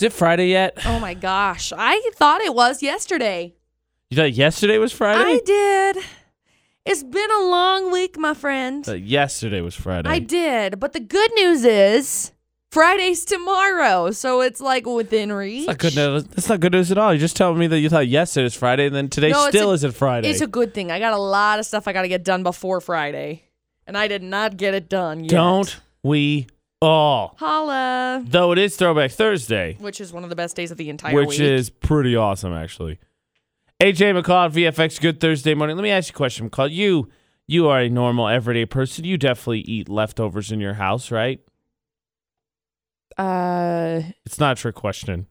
Is it Friday yet? Oh my gosh. I thought it was yesterday. You thought yesterday was Friday? I did. It's been a long week, my friend. thought yesterday was Friday. I did. But the good news is Friday's tomorrow. So it's like within reach. That's not good news. That's not good news at all. You're just telling me that you thought yesterday was Friday, and then today No, it's still a- isn't Friday. It's a good thing. I got a lot of stuff I got to get done before Friday. And I did not get it done yet. Don't we all? Holla. Though it is Throwback Thursday, Which is one of the best days of the entire week. which week. is pretty awesome, actually. AJ McCall VFX. Good Thursday morning. Let me ask you a question, McCall. You you are a normal, everyday person. You definitely eat leftovers in your house, right? uh It's not a trick question.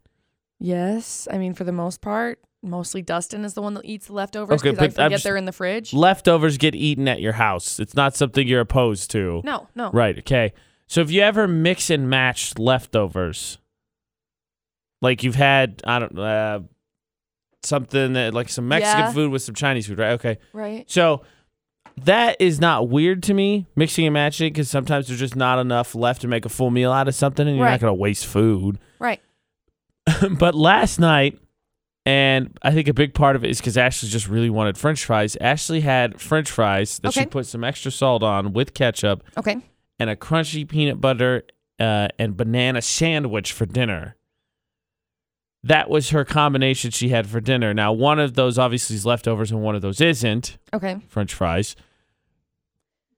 yes. I mean for the most part, mostly Dustin is the one that eats the leftovers Okay, because I but I'm forget just- they're in the fridge. Leftovers get eaten at your house. It's not something you're opposed to. No, no. Right. Okay. So if you ever mix and match leftovers, like you've had, I don't know, uh, something that like some Mexican Yeah. food with some Chinese food, right? Okay. Right. So that is not weird to me, mixing and matching, because sometimes there's just not enough left to make a full meal out of something, and you're not Right. going to waste food. Right. but last night, and I think a big part of it is because Ashley just really wanted French fries. Ashley had French fries that she Okay. put some extra salt on with ketchup Okay. And a crunchy peanut butter uh, and banana sandwich for dinner. That was her combination she had for dinner. Now, one of those obviously is leftovers, and one of those isn't Okay. French fries.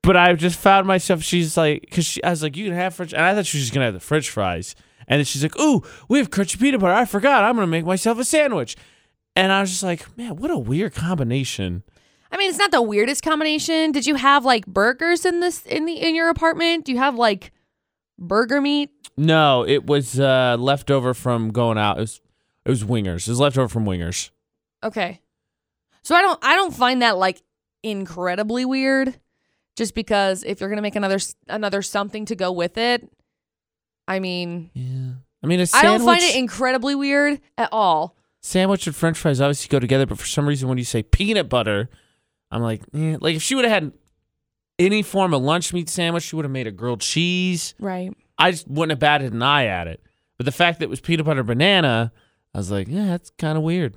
But I just found myself. She's like, because she, I was like, you can have French, and I thought she was just gonna have the French fries. And then she's like, "Ooh, we have crunchy peanut butter. I forgot. I'm gonna make myself a sandwich." And I was just like, "Man, what a weird combination." I mean, it's not the weirdest combination. Did you have like burgers in this in the in your apartment? Do you have like burger meat? No, it was uh, leftover from going out. It was it was wingers. It was leftover from wingers. Okay. So I don't I don't find that like incredibly weird just because if you're going to make another another something to go with it, I mean, Yeah. I mean, a I sandwich, don't find it incredibly weird at all. sandwich and French fries obviously go together, but for some reason, when you say peanut butter, I'm like, eh. like if she would have had any form of lunch meat sandwich, she would have made a grilled cheese. Right. I just wouldn't have batted an eye at it. But the fact that it was peanut butter banana, I was like, yeah, that's kind of weird.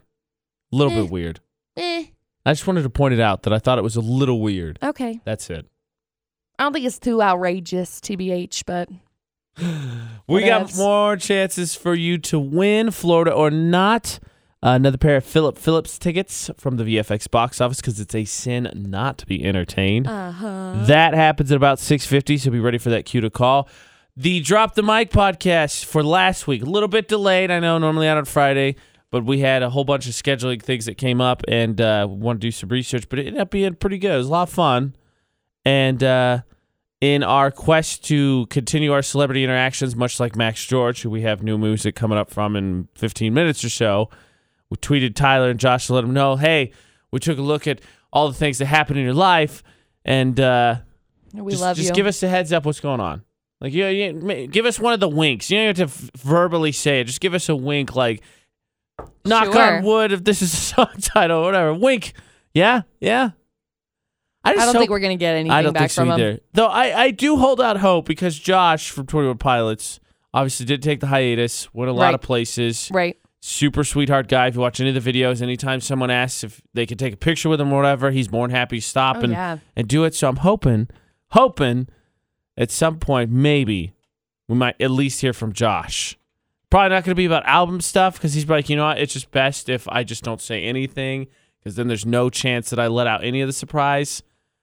A little Eh. bit weird. Eh. I just wanted to point it out that I thought it was a little weird. Okay. That's it. I don't think it's too outrageous, TBH, but We got more chances for you to win, Florida or not. Uh, another pair of Philip Phillips tickets from the VFX box office because it's a sin not to be entertained. uh huh. That happens at about 6.50, so be ready for that cue to call. The Drop the Mic podcast for last week, a little bit delayed. I know, normally out on Friday, but we had a whole bunch of scheduling things that came up and uh, want to do some research, but it ended up being pretty good. It was a lot of fun. And uh, in our quest to continue our celebrity interactions, much like Max George, who we have new music coming up from in 15 minutes or so, we tweeted Tyler and Josh to let them know, hey, we took a look at all the things that happened in your life, and uh, We just, love just you. give us a heads up what's going on. Like, you, you give us one of the winks. You don't have to f- verbally say it. Just give us a wink, like, knock Sure. on wood if this is a song title or whatever. Wink. Yeah? Yeah? I just don't think we're gonna get anything I don't back think so from him. either. Though I, I do hold out hope because Josh from 21 Pilots obviously did take the hiatus, went a lot Right. of places. Right. Super sweetheart guy. If you watch any of the videos, anytime someone asks if they can take a picture with him or whatever, he's more than happy to stop Oh, and, yeah. and do it. So I'm hoping, hoping at some point, maybe we might at least hear from Josh. Probably not going to be about album stuff because he's like, you know what? It's just best if I just don't say anything because then there's no chance that I let out any of the surprise.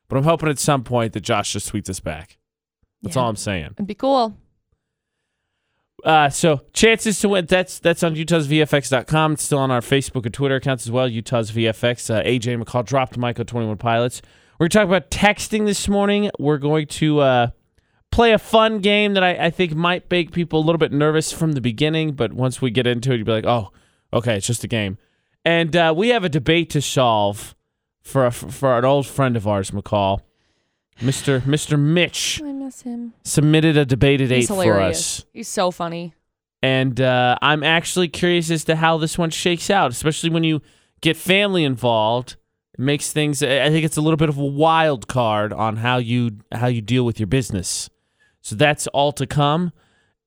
But I'm hoping at some point that Josh just tweets us back. That's Yeah. all I'm saying. It'd be cool. Uh, so chances to win. That's that's on utahsvfx.com. It's still on our Facebook and Twitter accounts as well. Utah's VFX. Uh, AJ McCall dropped Michael Twenty One Pilots. We're gonna talk about texting this morning. We're going to uh, play a fun game that I, I think might make people a little bit nervous from the beginning, but once we get into it, you'll be like, oh, okay, it's just a game. And uh, we have a debate to solve for a, for an old friend of ours, McCall, Mister Mister Mitch, I miss him. submitted a debated at He's eight for us He's so funny. and uh, I'm actually curious as to how this one shakes out, especially when you get family involved. It makes things. I I think it's a little bit of a wild card on how you how you deal with your business. So that's all to come.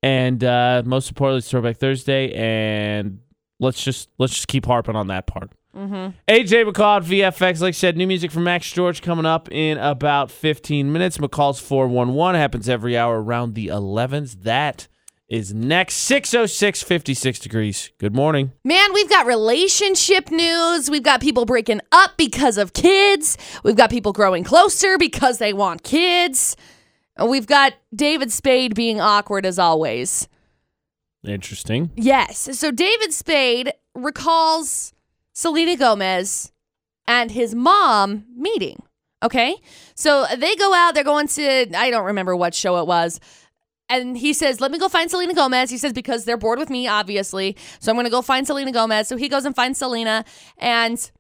and uh, most importantly, it's Throwback Thursday, and let's just let's just keep harping on that part. Mm-hmm. AJ McCall at VFX. Like I said, new music from Max George coming up in about 15 minutes. McCall's 411 happens every hour around the 11s. That is next. 606, 56 degrees. Good morning. Man, we've got relationship news. We've got people breaking up because of kids. We've got people growing closer because they want kids. We've got David Spade being awkward as always. Interesting. Yes. So David Spade recalls Selena Gomez and his mom meeting. Okay. So they go out, they're going to, I don't remember what show it was. And he says, Let me go find Selena Gomez. He says, Because they're bored with me, obviously. So I'm going to go find Selena Gomez. So he goes and finds Selena and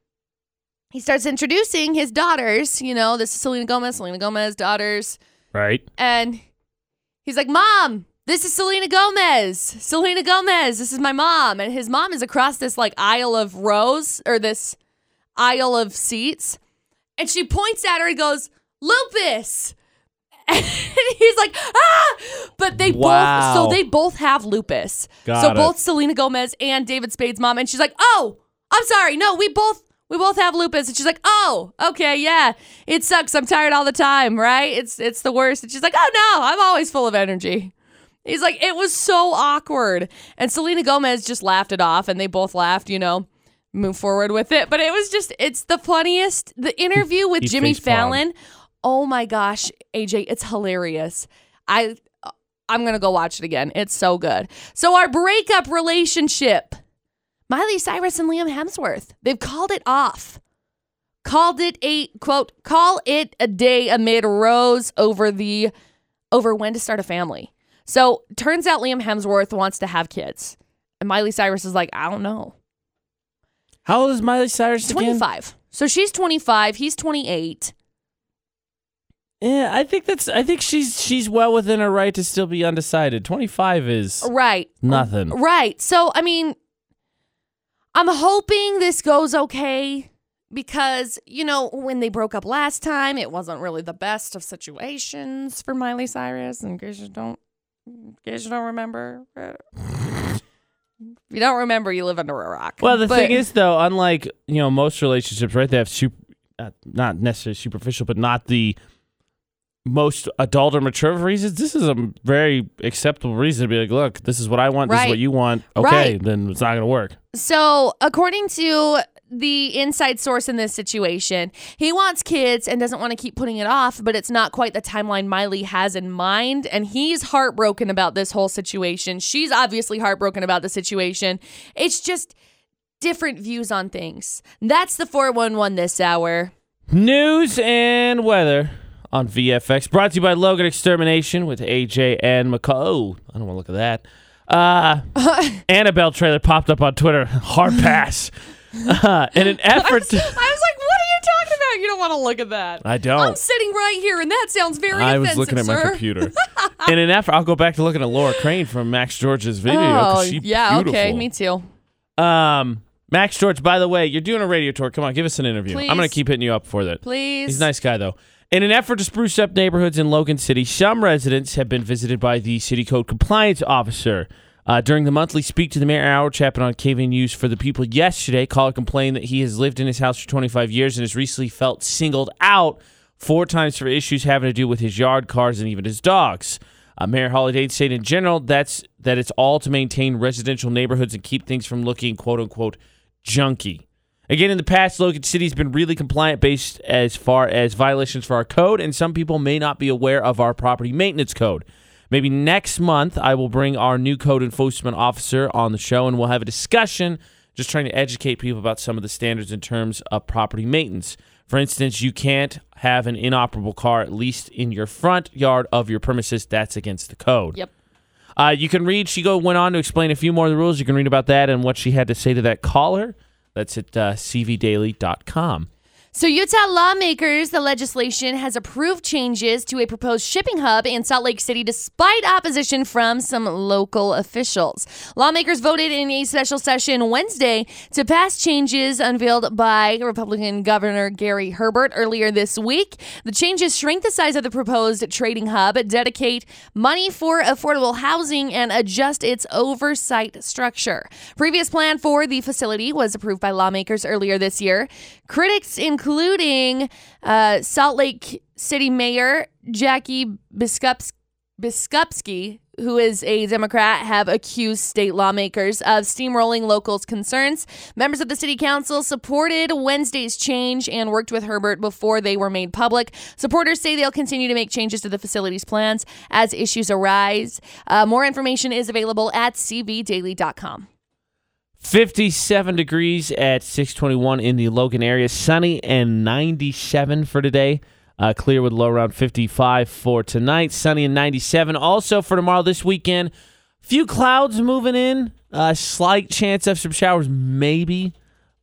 he starts introducing his daughters. You know, this is Selena Gomez, Selena Gomez, daughters. Right. And he's like, Mom, this is Selena Gomez. Selena Gomez, this is my mom. And his mom is across this like aisle of rows or this aisle of seats. And she points at her and goes, Lupus. And he's like, ah! But they Wow. both, so they both have lupus. Got so it. both Selena Gomez and David Spade's mom. And she's like, oh, I'm sorry. No, we both, we both have lupus. And she's like, oh, okay, yeah. It sucks. I'm tired all the time, right? It's, it's the worst. And she's like, oh no, I'm always full of energy. He's like, it was so awkward. And Selena Gomez just laughed it off and they both laughed, you know, move forward with it. But it was just, it's the funniest. The interview with Jimmy. Fallon. Oh my gosh, AJ, it's hilarious. I, I'm gonna go watch it again. It's so good. So our breakup relationship, Miley Cyrus and Liam Hemsworth, they've called it off. Called it a quote, call it a day amid rows over the over when to start a family. So turns out Liam Hemsworth wants to have kids. And Miley Cyrus is like, I don't know. How old is Miley Cyrus again? 25. So she's 25, he's 28. Yeah, I think that's. I think she's she's well within her right to still be undecided. Twenty five is Right. nothing. Right. So, I mean, I'm hoping this goes okay because, you know, when they broke up last time, it wasn't really the best of situations for Miley Cyrus. In case you don't, in case you don't remember. If you don't remember, you live under a rock. Well, the But- thing is, though, unlike you know most relationships, right? They have super, uh, not necessarily superficial, but not the most adult or mature reasons. This is a very acceptable reason to be like, look, this is what I want. This is what you want. Okay, Right. then it's not going to work. So, according to the inside source in this situation, he wants kids and doesn't want to keep putting it off, but it's not quite the timeline Miley has in mind. And he's heartbroken about this whole situation. She's obviously heartbroken about the situation. It's just different views on things. That's the 411 this hour. News and weather on VFX, brought to you by Logan Extermination with AJ and McCall. Oh, I don't want to look at that. Uh, Annabelle trailer popped up on Twitter. Hard pass. Uh, in an I effort was, to. I was like, what are you talking about? You don't want to look at that. I don't. I'm sitting right here, and that sounds very I was looking at my sir. computer. In an effort, I'll go back to looking at Laura Crane from Max George's video. Oh, yeah, okay, me too. Um, Max George, by the way, you're doing a radio tour. Come on, give us an interview. I'm going to keep hitting you up for that. Please. He's a nice guy, though. In an effort to spruce up neighborhoods in Logan City, some residents have been visited by the city code compliance officer. Uh, during the monthly Speak to the Mayor hour, Chapman on KVNU for the People yesterday, caller complained that he has lived in his house for 25 years and has recently felt singled out four times for issues having to do with his yard, cars, and even his dogs. Uh, Mayor Holly Daines stated in general that's that it's all to maintain residential neighborhoods and keep things from looking quote unquote junky. Again, in the past, Logan City's been really compliant based as far as violations for our code, and some people may not be aware of our property maintenance code. Maybe next month, I will bring our new code enforcement officer on the show and we'll have a discussion just trying to educate people about some of the standards in terms of property maintenance. For instance, you can't have an inoperable car, at least in your front yard of your premises. That's against the code. Yep. Uh, you can read, she go went on to explain a few more of the rules. You can read about that and what she had to say to that caller. That's at uh, cvdaily.com. So, Utah lawmakers, the legislation has approved changes to a proposed shipping hub in Salt Lake City despite opposition from some local officials. Lawmakers voted in a special session Wednesday to pass changes unveiled by Republican Governor Gary Herbert earlier this week. The changes shrink the size of the proposed trading hub, dedicate money for affordable housing, and adjust its oversight structure. Previous plan for the facility was approved by lawmakers earlier this year. Critics, including uh, Salt Lake City Mayor Jackie Biskups- Biskupski, who is a Democrat, have accused state lawmakers of steamrolling locals' concerns. Members of the city council supported Wednesday's change and worked with Herbert before they were made public. Supporters say they'll continue to make changes to the facility's plans as issues arise. Uh, more information is available at cvdaily.com. 57 degrees at 621 in the Logan area. Sunny and 97 for today. Uh, clear with low around 55 for tonight. Sunny and 97. Also for tomorrow this weekend, few clouds moving in. Uh, slight chance of some showers, maybe.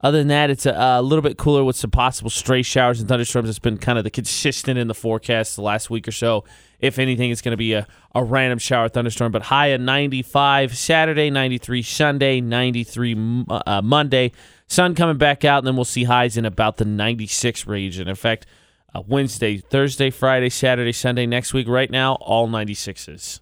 Other than that, it's a, a little bit cooler with some possible stray showers and thunderstorms. It's been kind of the consistent in the forecast the last week or so. If anything, it's going to be a, a random shower thunderstorm. But high at 95 Saturday, 93 Sunday, 93 uh, Monday. Sun coming back out, and then we'll see highs in about the 96 range. In fact, uh, Wednesday, Thursday, Friday, Saturday, Sunday next week, right now, all 96s.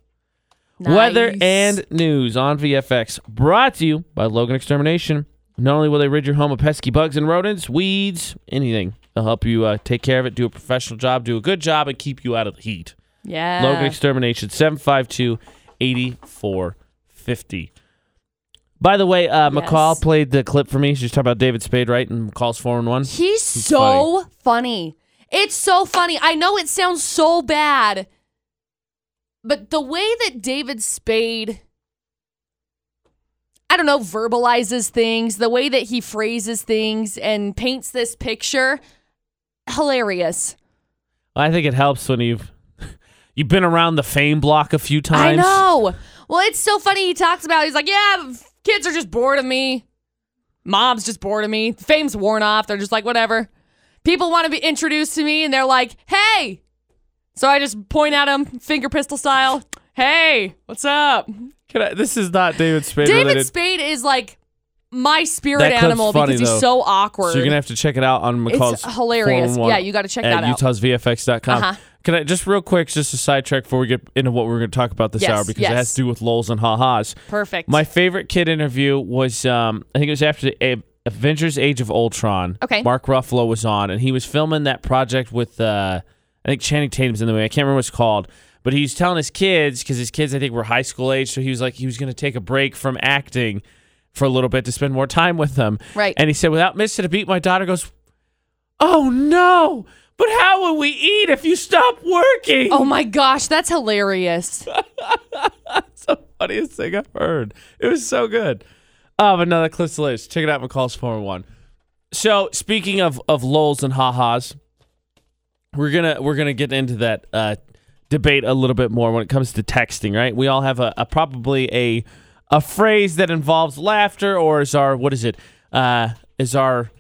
Weather and news on VFX brought to you by Logan Extermination. Not only will they rid your home of pesky bugs and rodents, weeds, anything, they'll help you uh, take care of it, do a professional job, do a good job, and keep you out of the heat. Yeah. Logan Extermination, 752 8450. By the way, uh, McCall Yes. played the clip for me. She's talking about David Spade, right? And McCall's 4 and 1. He's so funny. It's so funny. I know it sounds so bad, but the way that David Spade, I don't know, verbalizes things, the way that he phrases things and paints this picture, hilarious. I think it helps when you've you've been around the fame block a few times. I know. Well, it's so funny. He talks about. He's like, yeah, kids are just bored of me. Mom's just bored of me. Fame's worn off. They're just like, whatever. People want to be introduced to me, and they're like, hey. So I just point at him, finger pistol style. Hey, what's up? Can I, this is not David Spade David related. Spade is like my spirit That clip's animal funny, because he's though. so awkward. So you're gonna have to check it out on McCall's. it's hilarious. 411 Yeah, you got to check at that out. utahsvfx.com. Uh-huh. Can I just real quick, just a sidetrack before we get into what we're going to talk about this Yes, hour because it yes. has to do with lols and ha-has. Perfect. My favorite kid interview was, um, I think it was after the A- Avengers: Age of Ultron. Okay. Mark Ruffalo was on, and he was filming that project with, uh, I think Channing Tatum's in the movie. I can't remember what it's called, but he's telling his kids because his kids, I think, were high school age, so he was like, he was going to take a break from acting for a little bit to spend more time with them. Right. And he said, without missing a beat, my daughter goes, "Oh no." But how will we eat if you stop working? oh my gosh, that's hilarious. It's the funniest thing I've heard. It was so good. Oh, but no, that clip's hilarious. Check it out, McCall's 401. So, speaking of of lols and ha-has, we're gonna we're gonna get into that uh, debate a little bit more when it comes to texting, right? We all have a, a probably a a phrase that involves laughter, or is our what is it? Uh, is our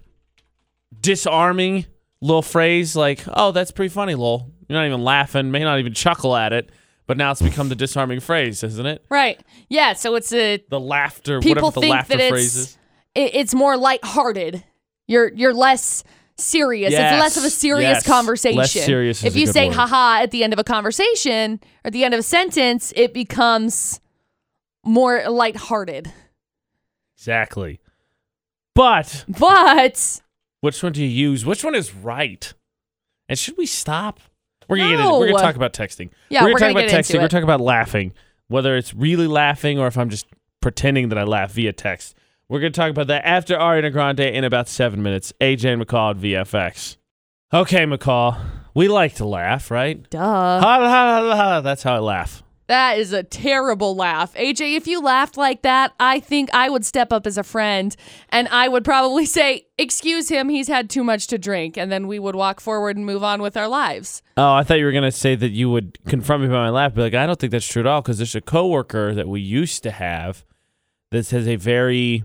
disarming little phrase like, "Oh, that's pretty funny, lol." You're not even laughing, may not even chuckle at it, but now it's become the disarming phrase, isn't it? Right. Yeah. So it's a The laughter, people whatever the think laughter that it's it, it's more lighthearted. You're you're less serious. It's less of a serious yes. conversation. Less serious If you say word. haha at the end of a conversation or at the end of a sentence, it becomes more lighthearted. Exactly. But But which one do you use? Which one is right? And should we stop? We're gonna get into, we're gonna talk about texting. Yeah, we're gonna talk get about texting. into We're it. talking about laughing, whether it's really laughing or if I'm just pretending that I laugh via text. We're gonna talk about that after Ariana Grande in about seven minutes. AJ and McCall at VFX. Okay, McCall. We like to laugh, right? duh. Ha, ha, ha, ha, That's how I laugh. That is a terrible laugh. AJ, if you laughed like that, I think I would step up as a friend and I would probably say, Excuse him, he's had too much to drink. And then we would walk forward and move on with our lives. Oh, I thought you were gonna say that you would confront me by my laugh. Be like, I don't think that's true at all, because there's a coworker that we used to have that has a very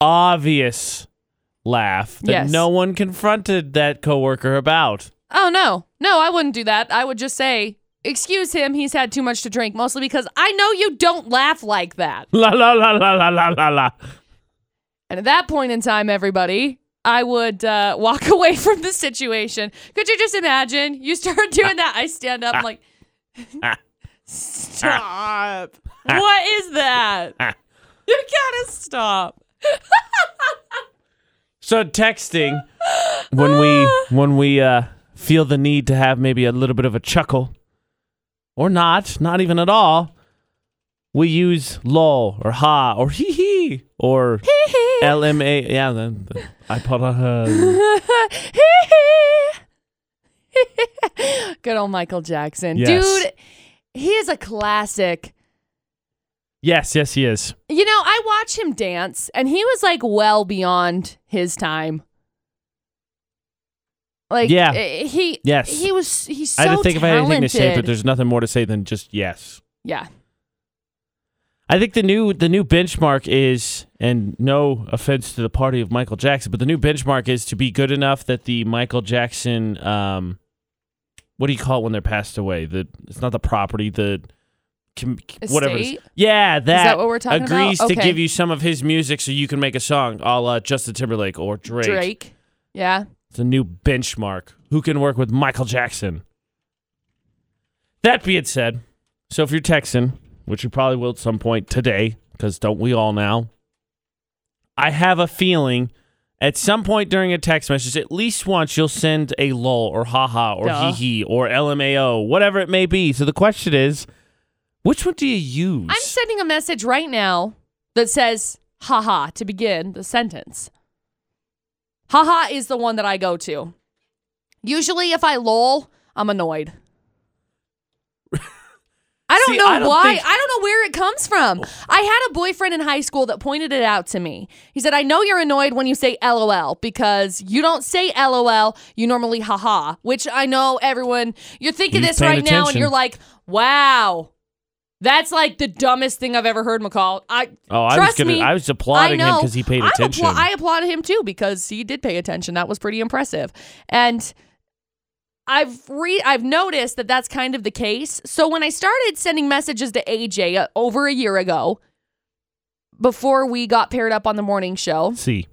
obvious laugh that Yes. no one confronted that coworker about. Oh no. No, I wouldn't do that. I would just say, "Excuse him, he's had too much to drink," mostly because I know you don't laugh like that. La la la la la la la la. And at that point in time, everybody, I would uh, walk away from the situation. Could you just imagine? You start doing that, I stand up, I'm like, stop. what is that? You gotta stop. So texting when we when we uh, feel the need to have maybe a little bit of a chuckle, or not, not even at all. We use lol or ha or hee hee or LMA. Yeah, the, the, I put a. Uh, Good old Michael Jackson. Yes. Dude, he is a classic. yes, yes, he is. You know, I watch him dance, and he was like well beyond his time. Like, Yeah. eh, he Yes. he was he's so I to think if I had anything to say, but there's nothing more to say than just yes. yeah, I think the new the new benchmark is, and no offense to the party of Michael Jackson, but the new benchmark is to be good enough that the Michael Jackson, um, what do you call it when they're passed away? The it's not the property, the com, whatever. Is. Yeah, that, that what we're talking about? agrees to give you some of his music so you can make a song, a la Justin Timberlake or Drake. Drake. Yeah, It's a new benchmark. Who can work with Michael Jackson? That being said, so if you're texting, which you probably will at some point today, because don't we all now? I have a feeling at some point during a text message, at least once, you'll send a lol or haha or Duh. hee hee or LMAO, whatever it may be. So the question is, which one do you use? I'm sending a message right now that says haha to begin the sentence. Haha is the one that I go to. Usually, if I lol, I'm annoyed. I don't See, know I don't why. think- I don't know where it comes from. Oh. I had a boyfriend in high school that pointed it out to me. He said, I know you're annoyed when you say LOL because you don't say LOL, you normally haha, which I know everyone, you're thinking He's this paying right now and attention. you're like, wow, that's like the dumbest thing I've ever heard, McCall. I oh, I was gonna, me, I was I applauding him because he paid I'm attention. appla- I applauded him too because he did pay attention. That was pretty impressive. And I've re- I've noticed that that's kind of the case. So when I started sending messages to AJ uh, over a year ago, before we got paired up on the morning show, See,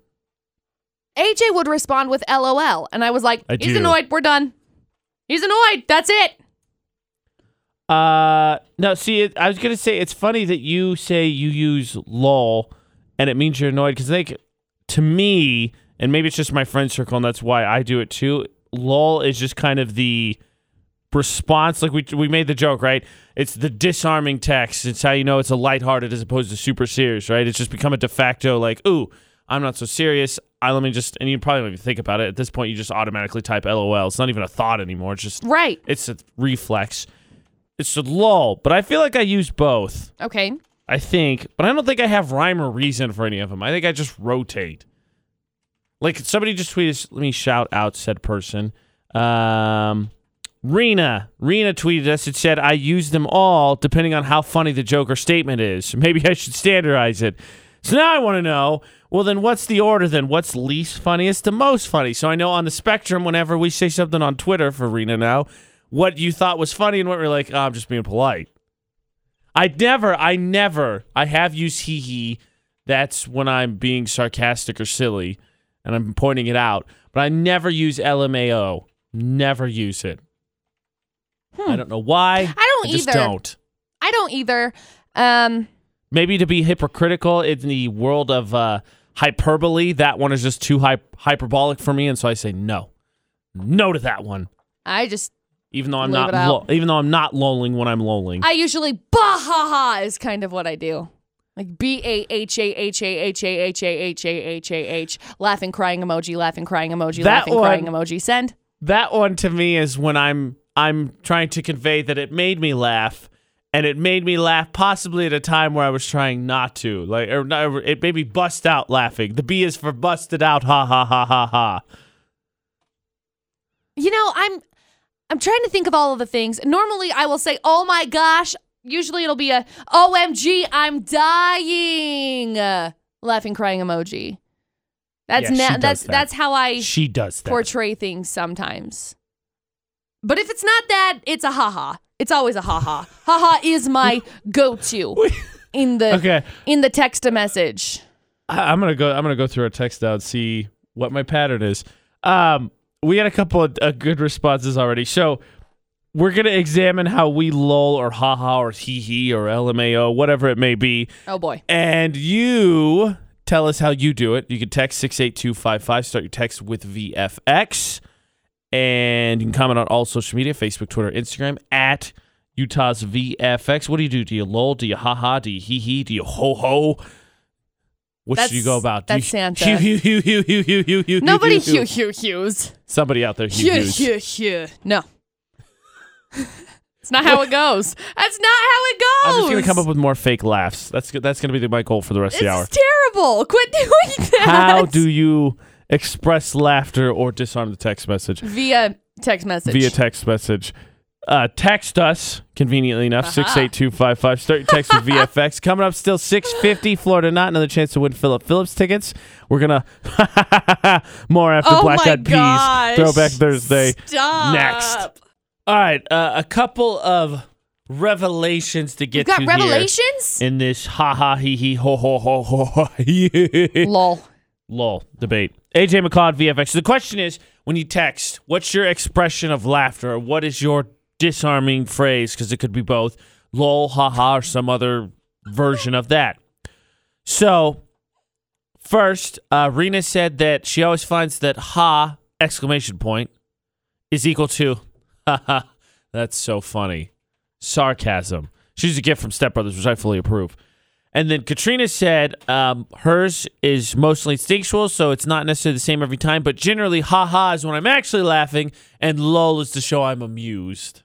AJ would respond with LOL, and I was like, I "He's do. annoyed. We're done. He's annoyed. That's it." Uh, no. See, it, I was gonna say it's funny that you say you use lol, and it means you're annoyed because like to me, and maybe it's just my friend circle, and that's why I do it too. Lol is just kind of the response. Like we we made the joke, right? It's the disarming text. It's how you know it's a lighthearted as opposed to super serious, right? It's just become a de facto like, ooh, I'm not so serious. I let me just, and you probably don't even think about it at this point. You just automatically type LOL. It's not even a thought anymore. It's just Right. it's a reflex. It's a lull, but I feel like I use both. Okay. I think, but I don't think I have rhyme or reason for any of them. I think I just rotate. Like somebody just tweeted, let me shout out said person. Um, Rena, Rena tweeted us. It said, "I use them all depending on how funny the joke or statement is. Maybe I should standardize it." So now I want to know. Well, then what's the order? Then what's least funniest to most funny? So I know on the spectrum, whenever we say something on Twitter for Rena now, what you thought was funny and what we're like, oh, I'm just being polite. I never, I never, I have used hee hee. That's when I'm being sarcastic or silly and I'm pointing it out. But I never use LMAO. Never use it. I don't know why. Hmm. I don't just either. don't. I don't either. Um. Maybe to be hypocritical in the world of uh, hyperbole, that one is just too hy- hyperbolic for me, and so I say no, no to that one. I just Even though I'm Leave not, lo- even though I'm not lolling when I'm lolling. I usually bah ha ha is kind of what I do. Like B A H A H A H A H A H A H A H laughing crying emoji, laughing crying emoji, That laughing crying emoji. Send. that one to me is when I'm I'm trying to convey that it made me laugh, and it made me laugh possibly at a time where I was trying not to, like or not, it made me bust out laughing. The B is for busted out, ha ha ha ha ha. You know, I'm I'm trying to think of all of the things. Normally I will say, "Oh my gosh." Usually it'll be a OMG, I'm dying. uh, laughing crying emoji. That's Yeah, na- that's that. that's how I She does that. portray things sometimes. But if it's not that, it's a haha. It's always a haha. haha is my go-to in the okay, in the text to message. I- I'm gonna go. I'm gonna go through our text out and see what my pattern is. Um, we had a couple of uh, good responses already, so we're gonna examine how we lol or haha or hee hee or lmao, whatever it may be, Oh boy. and you tell us how you do it. You can text six eight two five five. Start your text with VFX, and you can comment on all social media: Facebook, Twitter, Instagram at Utah's VFX. What do you do? Do you lol? Do you haha? Do you hee hee? Do you ho ho? What should you go That's- about? that's you, Santa. Nobody hew, hew hew hews. Somebody out there hews. hew hew. No. It's not how it goes. That's not how it goes. I'm just gonna come up with more fake laughs. That's. That's gonna be my goal for the rest This of the hour. is terrible. Quit doing that. How do you express laughter or disarm the text message? via text message? Via text message. Uh, text us conveniently enough Aha. six eight two five five. Start your text with VFX. Coming up, still six fifty. Florida not another chance to win Philip Phillips tickets. We're gonna more after oh Black Eyed Peas. Throwback Thursday. Stop. Next. All right, uh, a couple of revelations to get. You got to revelations? in this ha ha he he ho ho ho ho ho Lol. lol debate. AJ at VFX. The question is, when you text, what's your expression of laughter? What is your disarming phrase? Because it could be both lol, ha ha, or some other version of that. So, first, uh, Rena said that she always finds that ha exclamation point is equal to ha ha. That's so funny. Sarcasm. She's a gift from Step Brothers, which I fully approve. And then Katrina said um, hers is mostly instinctual, so it's not necessarily the same every time, but generally, ha ha is when I'm actually laughing, and lol is to show I'm amused.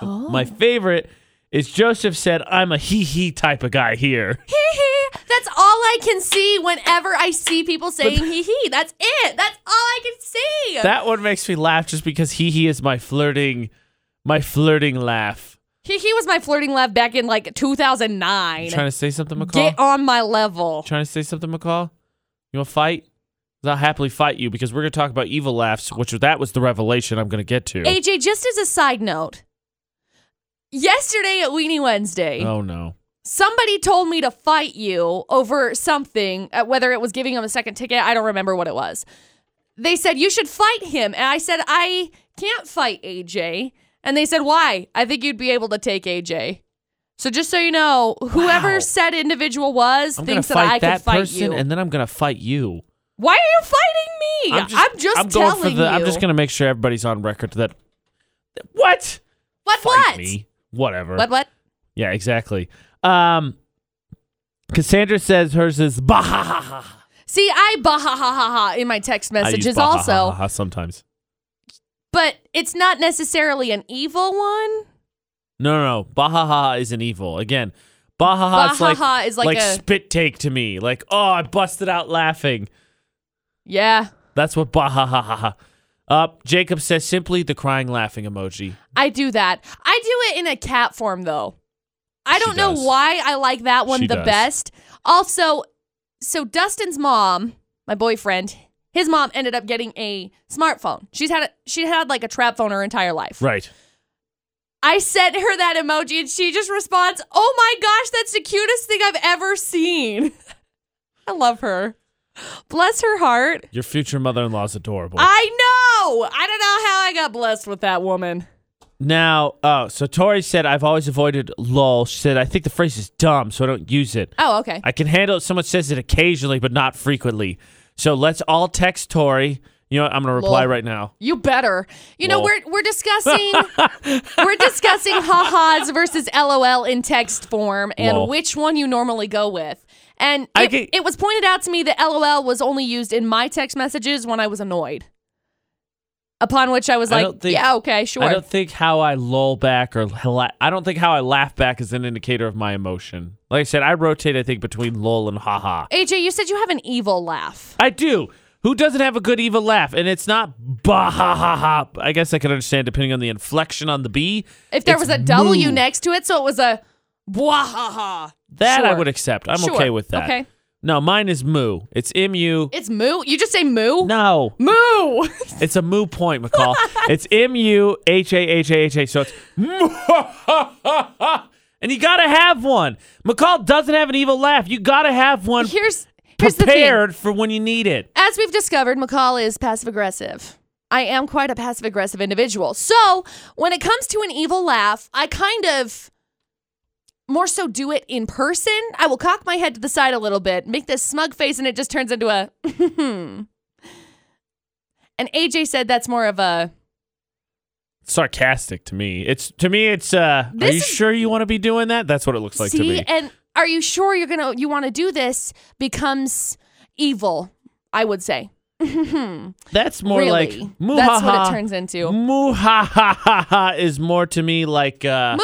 Oh. My favorite is Joseph said, I'm a hee hee type of guy here. That's all I can see whenever I see people saying hee hee. That's it. That's all I can see. That one makes me laugh just because hee hee is my flirting, my flirting laugh. hee hee was my flirting laugh back in like 2009. You trying to say something, McCall? Get on my level. trying to say something, McCall? You want to fight? I'll happily fight you because we're going to talk about evil laughs, which that was the revelation I'm going to get to. AJ, just as a side note, yesterday at Weenie Wednesday, Oh, no. somebody told me to fight you over something, uh, whether it was giving him a second ticket. I don't remember what it was. They said, You should fight him. And I said, I can't fight AJ. And they said, Why? I think you'd be able to take AJ. So just so you know, whoever Wow. said individual was I'm thinks that I that could fight person you. and then I'm going to fight you. Why are you fighting me? I'm just, I'm going telling for the, you. I'm just going to make sure everybody's on record that. What? What? Fight What? me. Whatever. What? What? Yeah, exactly. Um, Cassandra says hers is bah ha ha ha. See, I bah ha ha ha ha in my text messages also, ha ha ha sometimes. but it's not necessarily an evil one. No, no, no. Bah ha ha ha isn't evil. Again, bah ha ha is like, is like a spit take to me. Like, oh, I busted out laughing. yeah. That's what bah ha ha ha ha. Uh, Jacob says simply the crying laughing emoji. I do that. I do it in a cat form though. I don't know does. why I like that one She the does. best. Also, so Dustin's mom, my boyfriend, his mom ended up getting a smartphone. She's had a, she had like a trap phone her entire life. Right. I sent her that emoji and she just responds, "Oh my gosh, that's the cutest thing I've ever seen." I love her. Bless her heart. Your future mother in law is adorable. I know. I don't know how I got blessed with that woman. now, oh, so Tori said, I've always avoided lol. She said, I think the phrase is dumb, so I don't use it. Oh, okay. I can handle it. Someone says it occasionally, but not frequently. So let's all text Tori. You know, what? I'm going to reply Lol. right now. You better. You know, Lol. we're we're discussing we're discussing ha-has versus LOL in text form and Lol. which one you normally go with. And it, get- it was pointed out to me that LOL was only used in my text messages when I was annoyed. Upon which I was like, don't think- yeah, okay, sure. I don't think how I lull back or I don't think how I laugh back is an indicator of my emotion. Like I said, I rotate. I think between lol and haha. AJ, you said you have an evil laugh. I do. Who doesn't have a good evil laugh? And it's not bah ha ha ha. I guess I can understand depending on the inflection on the B. If there was a W moo. next to it, so it was a bwahaha. That I would accept. I'm Sure. okay with that. Okay. No, mine is moo. It's M U. It's moo. You just say moo. No, Moo. it's a moo point, McCall. it's M U H A H A H A. So it's moo. and you gotta have one. McCall doesn't have an evil laugh. You gotta have one Here's here's the thing. prepared for when you need it. As we've discovered, McCall is passive aggressive. I am quite a passive aggressive individual. So when it comes to an evil laugh, I kind of more so do it in person. I will cock my head to the side a little bit, make this smug face, and it just turns into a. and AJ said that's more of a. Sarcastic to me. It's to me. It's. uh Are you is- sure you want to be doing that? That's what it looks like to see, me. and are you sure you're gonna you want to do this? Becomes evil. I would say. That's more really, like that's what it turns into. Muhahaha is more to me like uh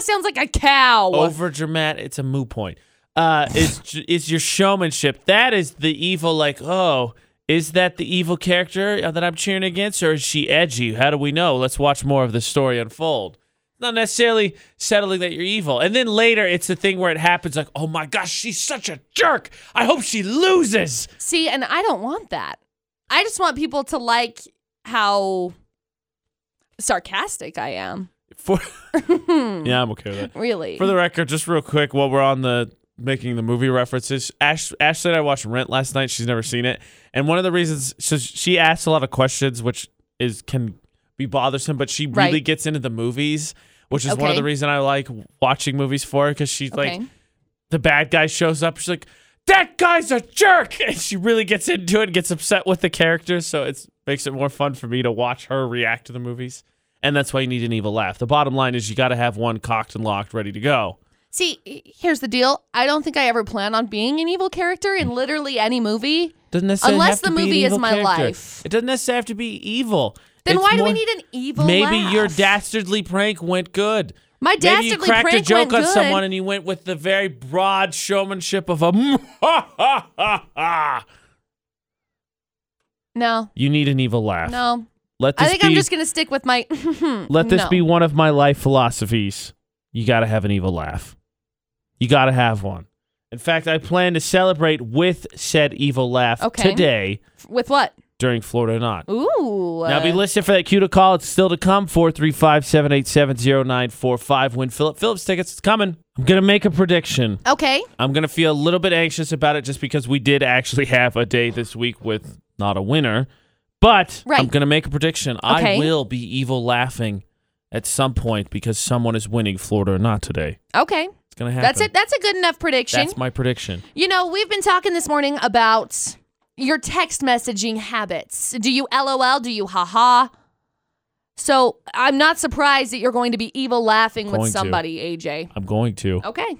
Sounds like a cow. over dramatic. It's a moo point. Uh, is is your showmanship? That is the evil. Like, oh, is that the evil character that I'm cheering against, or is she edgy? How do we know? Let's watch more of the story unfold. Not necessarily settling that you're evil, and then later it's the thing where it happens. Like, oh my gosh, she's such a jerk. I hope she loses. See, and I don't want that. I just want people to like how sarcastic I am. For yeah, I'm okay with that. Really. For the record, just real quick, while we're on the making the movie references, Ash Ashley and I watched Rent last night. She's never seen it, and one of the reasons so she asks a lot of questions, which is can be bothersome, but she really Right. gets into the movies, which is one of the reasons I like watching movies for because she's okay. like the bad guy shows up, she's like. That guy's a jerk, and she really gets into it and gets upset with the characters. So it makes it more fun for me to watch her react to the movies, and that's why you need an evil laugh. The bottom line is you got to have one cocked and locked, ready to go. See, here's the deal. I don't think I ever plan on being an evil character in literally any movie. Doesn't necessarily Unless have to the movie is my character. life. It doesn't necessarily have to be evil. Then It's why do more- we need an evil Maybe laugh? your dastardly prank went good. My dastardly Maybe you cracked a joke on good. someone and you went with the very broad showmanship of a ha ha ha ha. No, You need an evil laugh. no. Let this I think be I'm just gonna stick with my. let this no. be one of my life philosophies. You got to have an evil laugh. You got to have one. In fact, I plan to celebrate with said evil laugh Okay. today with what? during Florida or Not. Ooh. Now be uh, listening for that cue to call. It's still to come. 435-787-0945. Win Philip Phillips tickets. It's coming. I'm gonna make a prediction. Okay. I'm gonna feel a little bit anxious about it just because we did actually have a day this week with not a winner. But I'm gonna make a prediction. I will be evil laughing at some point because someone is winning Florida or not today. Okay. It's gonna happen. That's it. That's a good enough prediction. That's my prediction. You know, we've been talking this morning about your text messaging habits. Do you LOL? Do you haha? So I'm not surprised that you're going to be evil laughing Going with to. somebody, AJ. I'm going to. Okay.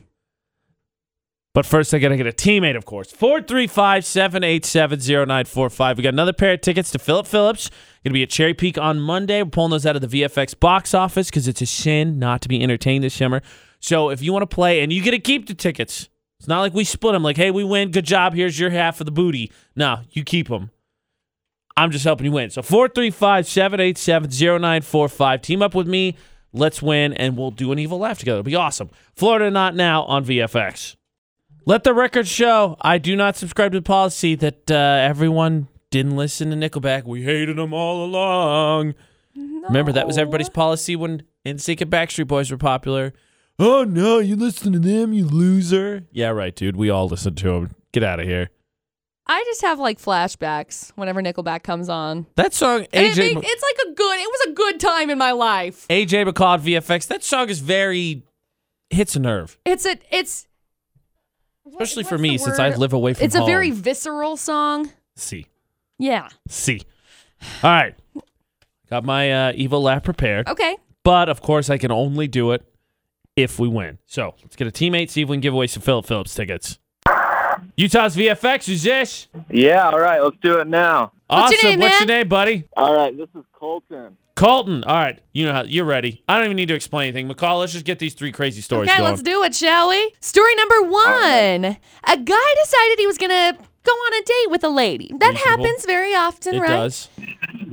But first, I got to get a teammate, of course. 435 787 0945. We got another pair of tickets to Philip Phillips. Going to be at Cherry Peak on Monday. We're pulling those out of the VFX box office because it's a sin not to be entertained this summer. So if you want to play, and you get to keep the tickets, it's not like we split them, like, hey, we win, good job, here's your half of the booty. No, you keep them. I'm just helping you win. So 435 787 0945. Team up with me. Let's win, and we'll do an evil laugh together. It'll be awesome. Florida Not Now on VFX. Let the record show I do not subscribe to the policy that uh, everyone didn't listen to Nickelback. We hated them all along. Remember, that was everybody's policy when NSYNC and Backstreet Boys were popular. Oh, no, you listen to them, you loser. Yeah, right, dude. We all listened to them. Get out of here. I just have like flashbacks whenever Nickelback comes on. That song, And it AJ, it's like a good, it was a good time in my life. AJ McCall at VFX, that song is very, hits a nerve. It's a, it's, Especially what's for me since I live away from it's home. a very visceral song. See. Yeah. See. All right. Got my uh, evil laugh prepared. Okay. But of course, I can only do it if we win. So let's get a teammate, see if we can give away some Philip Phillips tickets. Utah's VFX, is this? Yeah, all right, let's do it now. What's your awesome. name, What's man? your name, buddy? All right, this is Colton. Colton. All right. You know how you're ready. I don't even need to explain anything. McCall, let's just get these three crazy stories Okay, going. let's do it, shall we? Story number one. A guy decided he was going to go on a date with a lady. That Reasonable. happens very often, it right? It does.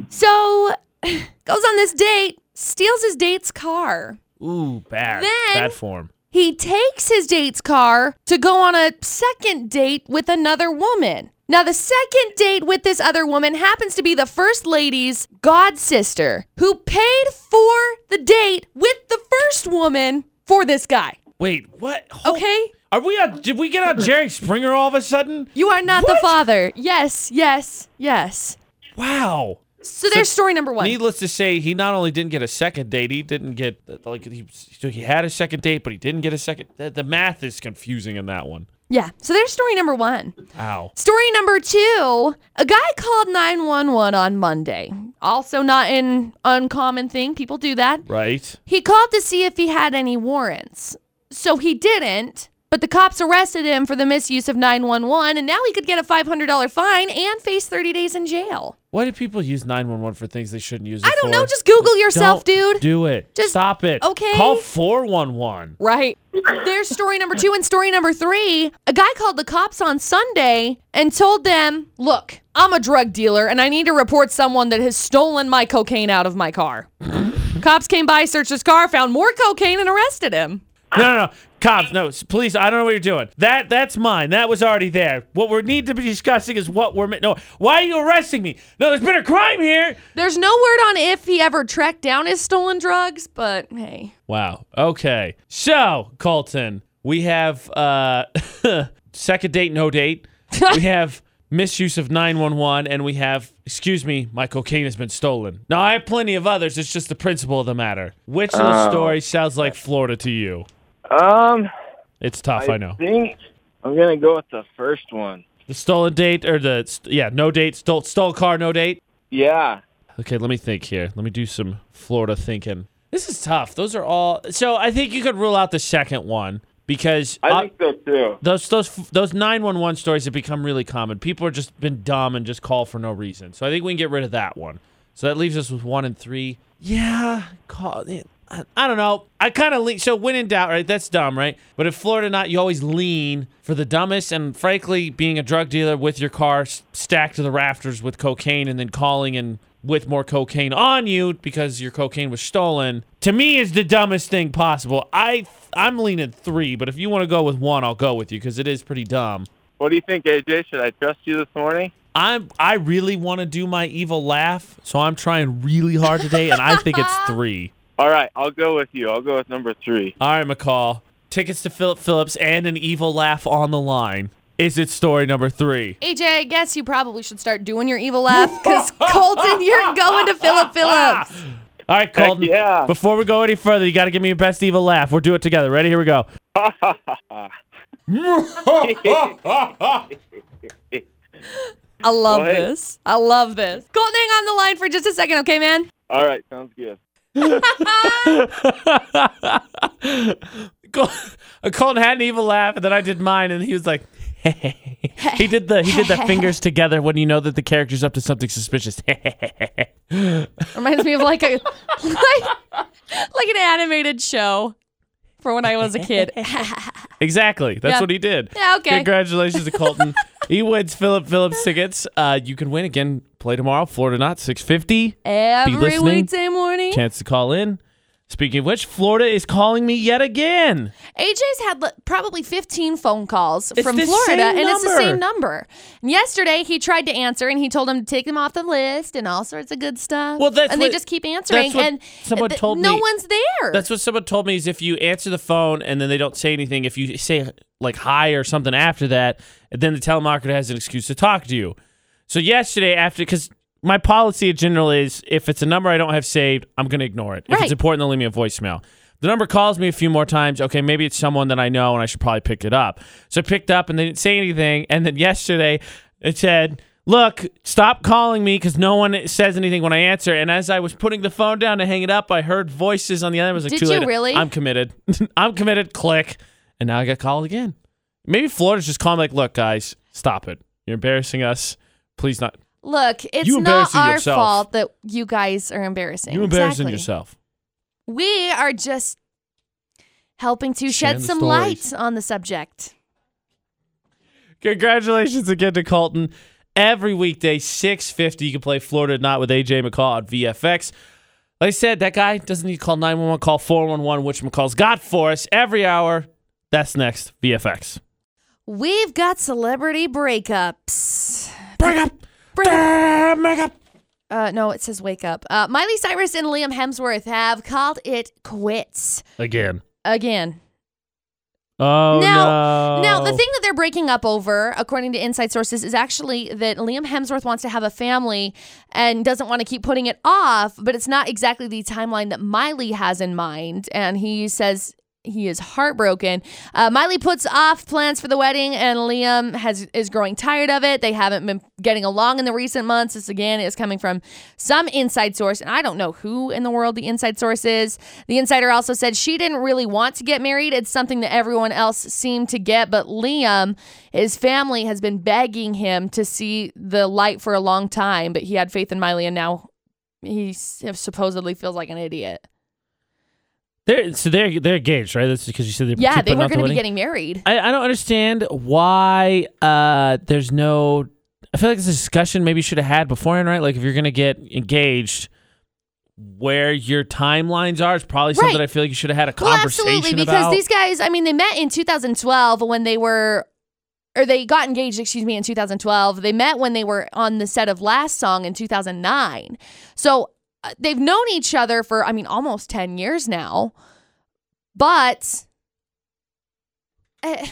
So, goes on this date, steals his date's car. Ooh, bad. Then- bad form. he takes his date's car to go on a second date with another woman. Now, the second date with this other woman happens to be the first lady's god sister who paid for the date with the first woman for this guy. Wait, what? Hold- Okay? Are we on? Did we get on Jerry Springer all of a sudden? You are not the father. Yes, yes, yes. Wow. So there's story number one. Needless to say, he not only didn't get a second date, he didn't get like he so he had a second date, but he didn't get a second. The, the math is confusing in that one. Yeah. So there's story number one. Ow. Story number two a guy called 911 on Monday. Also, not an uncommon thing. People do that. Right. He called to see if he had any warrants. So he didn't, but the cops arrested him for the misuse of 911, and now he could get a $500 fine and face 30 days in jail. Why do people use 911 for things they shouldn't use it for? I don't for? know. Just Google yourself, Don't dude. Do it. Just- Stop it. okay. Call 411. Right. There's story number two and story number three. A guy called the cops on Sunday and told them, Look, I'm a drug dealer and I need to report someone that has stolen my cocaine out of my car. cops came by, searched his car, found more cocaine, and arrested him. No, no, no. Cops, no, Police. I don't know what you're doing. That that's mine. That was already there. What we need to be discussing is what we're. No, why are you arresting me? No, there's been a crime here. There's no word on if he ever tracked down his stolen drugs, but hey. Wow. Okay. So, Colton, we have uh second date, no date. we have misuse of 911 and we have excuse me, my cocaine has been stolen. Now, I have plenty of others. It's just the principle of the matter. Which of the Oh. stories sounds like Florida to you? Um, It's tough, I, know. I think I'm gonna go with the first one. The stolen date or the yeah, no date, stole stole car, no date. Yeah. Okay, let me think here. Let me do some Florida thinking. This is tough. Those are all. So I think you could rule out the second one because I uh, think so too. those those those 911 stories have become really common. People are just been dumb and just call for no reason. So I think we can get rid of that one. So that leaves us with one and three. Yeah, call. I, I don't know. I kind of lean. So when in doubt, right? That's dumb, right? But if Florida not, you always lean for the dumbest. And frankly, being a drug dealer with your car stacked to the rafters with cocaine, and then calling and with more cocaine on you because your cocaine was stolen, to me is the dumbest thing possible. I I'm leaning three, but if you want to go with one, I'll go with you because it is pretty dumb. What do you think, AJ? Should I trust you this morning? I'm I really want to do my evil laugh, so I'm trying really hard today, and I think it's three. All right, I'll go with you. I'll go with number three. All right, McCall. Tickets to Philip Phillips and an evil laugh on the line. Is it story number three? AJ, I guess you probably should start doing your evil laugh because Colton, you're going to Philip ah! Phillips. All right, Colton. yeah. Before we go any further, you got to give me your best evil laugh. We'll do it together. Ready? Here we go. I love Go ahead. this. I love this. Colton, hang on the line for just a second, okay, man? All right, sounds good. Col- Colton had an evil laugh, and then I did mine, and he was like, he did the he did the fingers together when you know that the character's up to something suspicious. Reminds me of like a like, like an animated show for when I was a kid. exactly. That's what he did. Yeah, okay. Congratulations to Colton. he wins Philip Phillips tickets. Uh, you can win again. Play tomorrow. Florida not six fifty. Every listening. weekday morning. Chance to call in. Speaking of which, Florida is calling me yet again. AJ's had li- probably 15 phone calls It's from Florida, and it's the same number. And yesterday, he tried to answer, and he told him to take them off the list and all sorts of good stuff. Well, that's and they just keep answering, what and someone th- told no me. one's there. That's what someone told me is if you answer the phone and then they don't say anything, if you say like hi or something after that, then the telemarketer has an excuse to talk to you. So yesterday after because my policy in general is if it's a number I don't have saved, I'm gonna ignore it. If Right. it's important, they'll leave me a voicemail. The number calls me a few more times. Okay, maybe it's someone that I know and I should probably pick it up. So I picked up and they didn't say anything. And then yesterday it said, Look, stop calling me because no one says anything when I answer. And as I was putting the phone down to hang it up, I heard voices on the other. I was like, Did too you late. really? I'm committed. I'm committed. Click. And now I got called again. Maybe Florida's just calling like, look, guys, stop it. You're embarrassing us. Please not. Look, it's You not our yourself. fault that you guys are embarrassing. You're embarrassing Exactly. yourself. We are just helping to Sharing shed some stories. light on the subject. Congratulations again to Colton. Every weekday, 650, you can play Florida Not with AJ McCall on VFX. Like I said, that guy doesn't need to call 911, call 411, which McCall's got for us every hour. That's next. VFX. We've got celebrity breakups. Break up. Break up. Make up. Uh, no, it says wake up. Uh, Miley Cyrus and Liam Hemsworth have called it quits Again. again. Oh Now- no. Now, the thing that they're breaking up over, according to inside sources, is actually that Liam Hemsworth wants to have a family and doesn't want to keep putting it off, but it's not exactly the timeline that Miley has in mind. And he says he is heartbroken. Uh, Miley puts off plans for the wedding, and Liam has is growing tired of it. They haven't been getting along in the recent months. This again is coming from some inside source, and I don't know who in the world the inside source is. The insider also said she didn't really want to get married. It's something that everyone else seemed to get, but Liam, his family has been begging him to see the light for a long time, but he had faith in Miley, and now he supposedly feels like an idiot. They're, so they're they're engaged, right? That's because you said they're yeah. they were going to be getting married. I, I don't understand why uh, there's no. I feel like this discussion maybe you should have had beforehand, right? Like if you're gonna get engaged, where your timelines are is probably something Right. I feel like you should have had a Well, conversation absolutely, because about. these guys, I mean, they met in 2012 when they were, or they got engaged, excuse me, in 2012. They met when they were on the set of Last Song in 2009. So they've known each other for, I mean, almost 10 years now. But eh,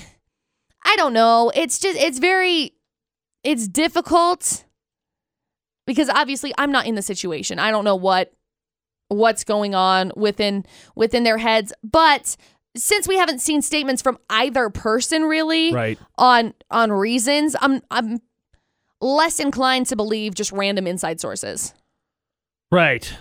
I don't know. It's just, it's very, it's difficult because obviously I'm not in the situation. I don't know what what's going on within within their heads but since we haven't seen statements from either person really right. on on reasons i'm i'm less inclined to believe just random inside sources Right.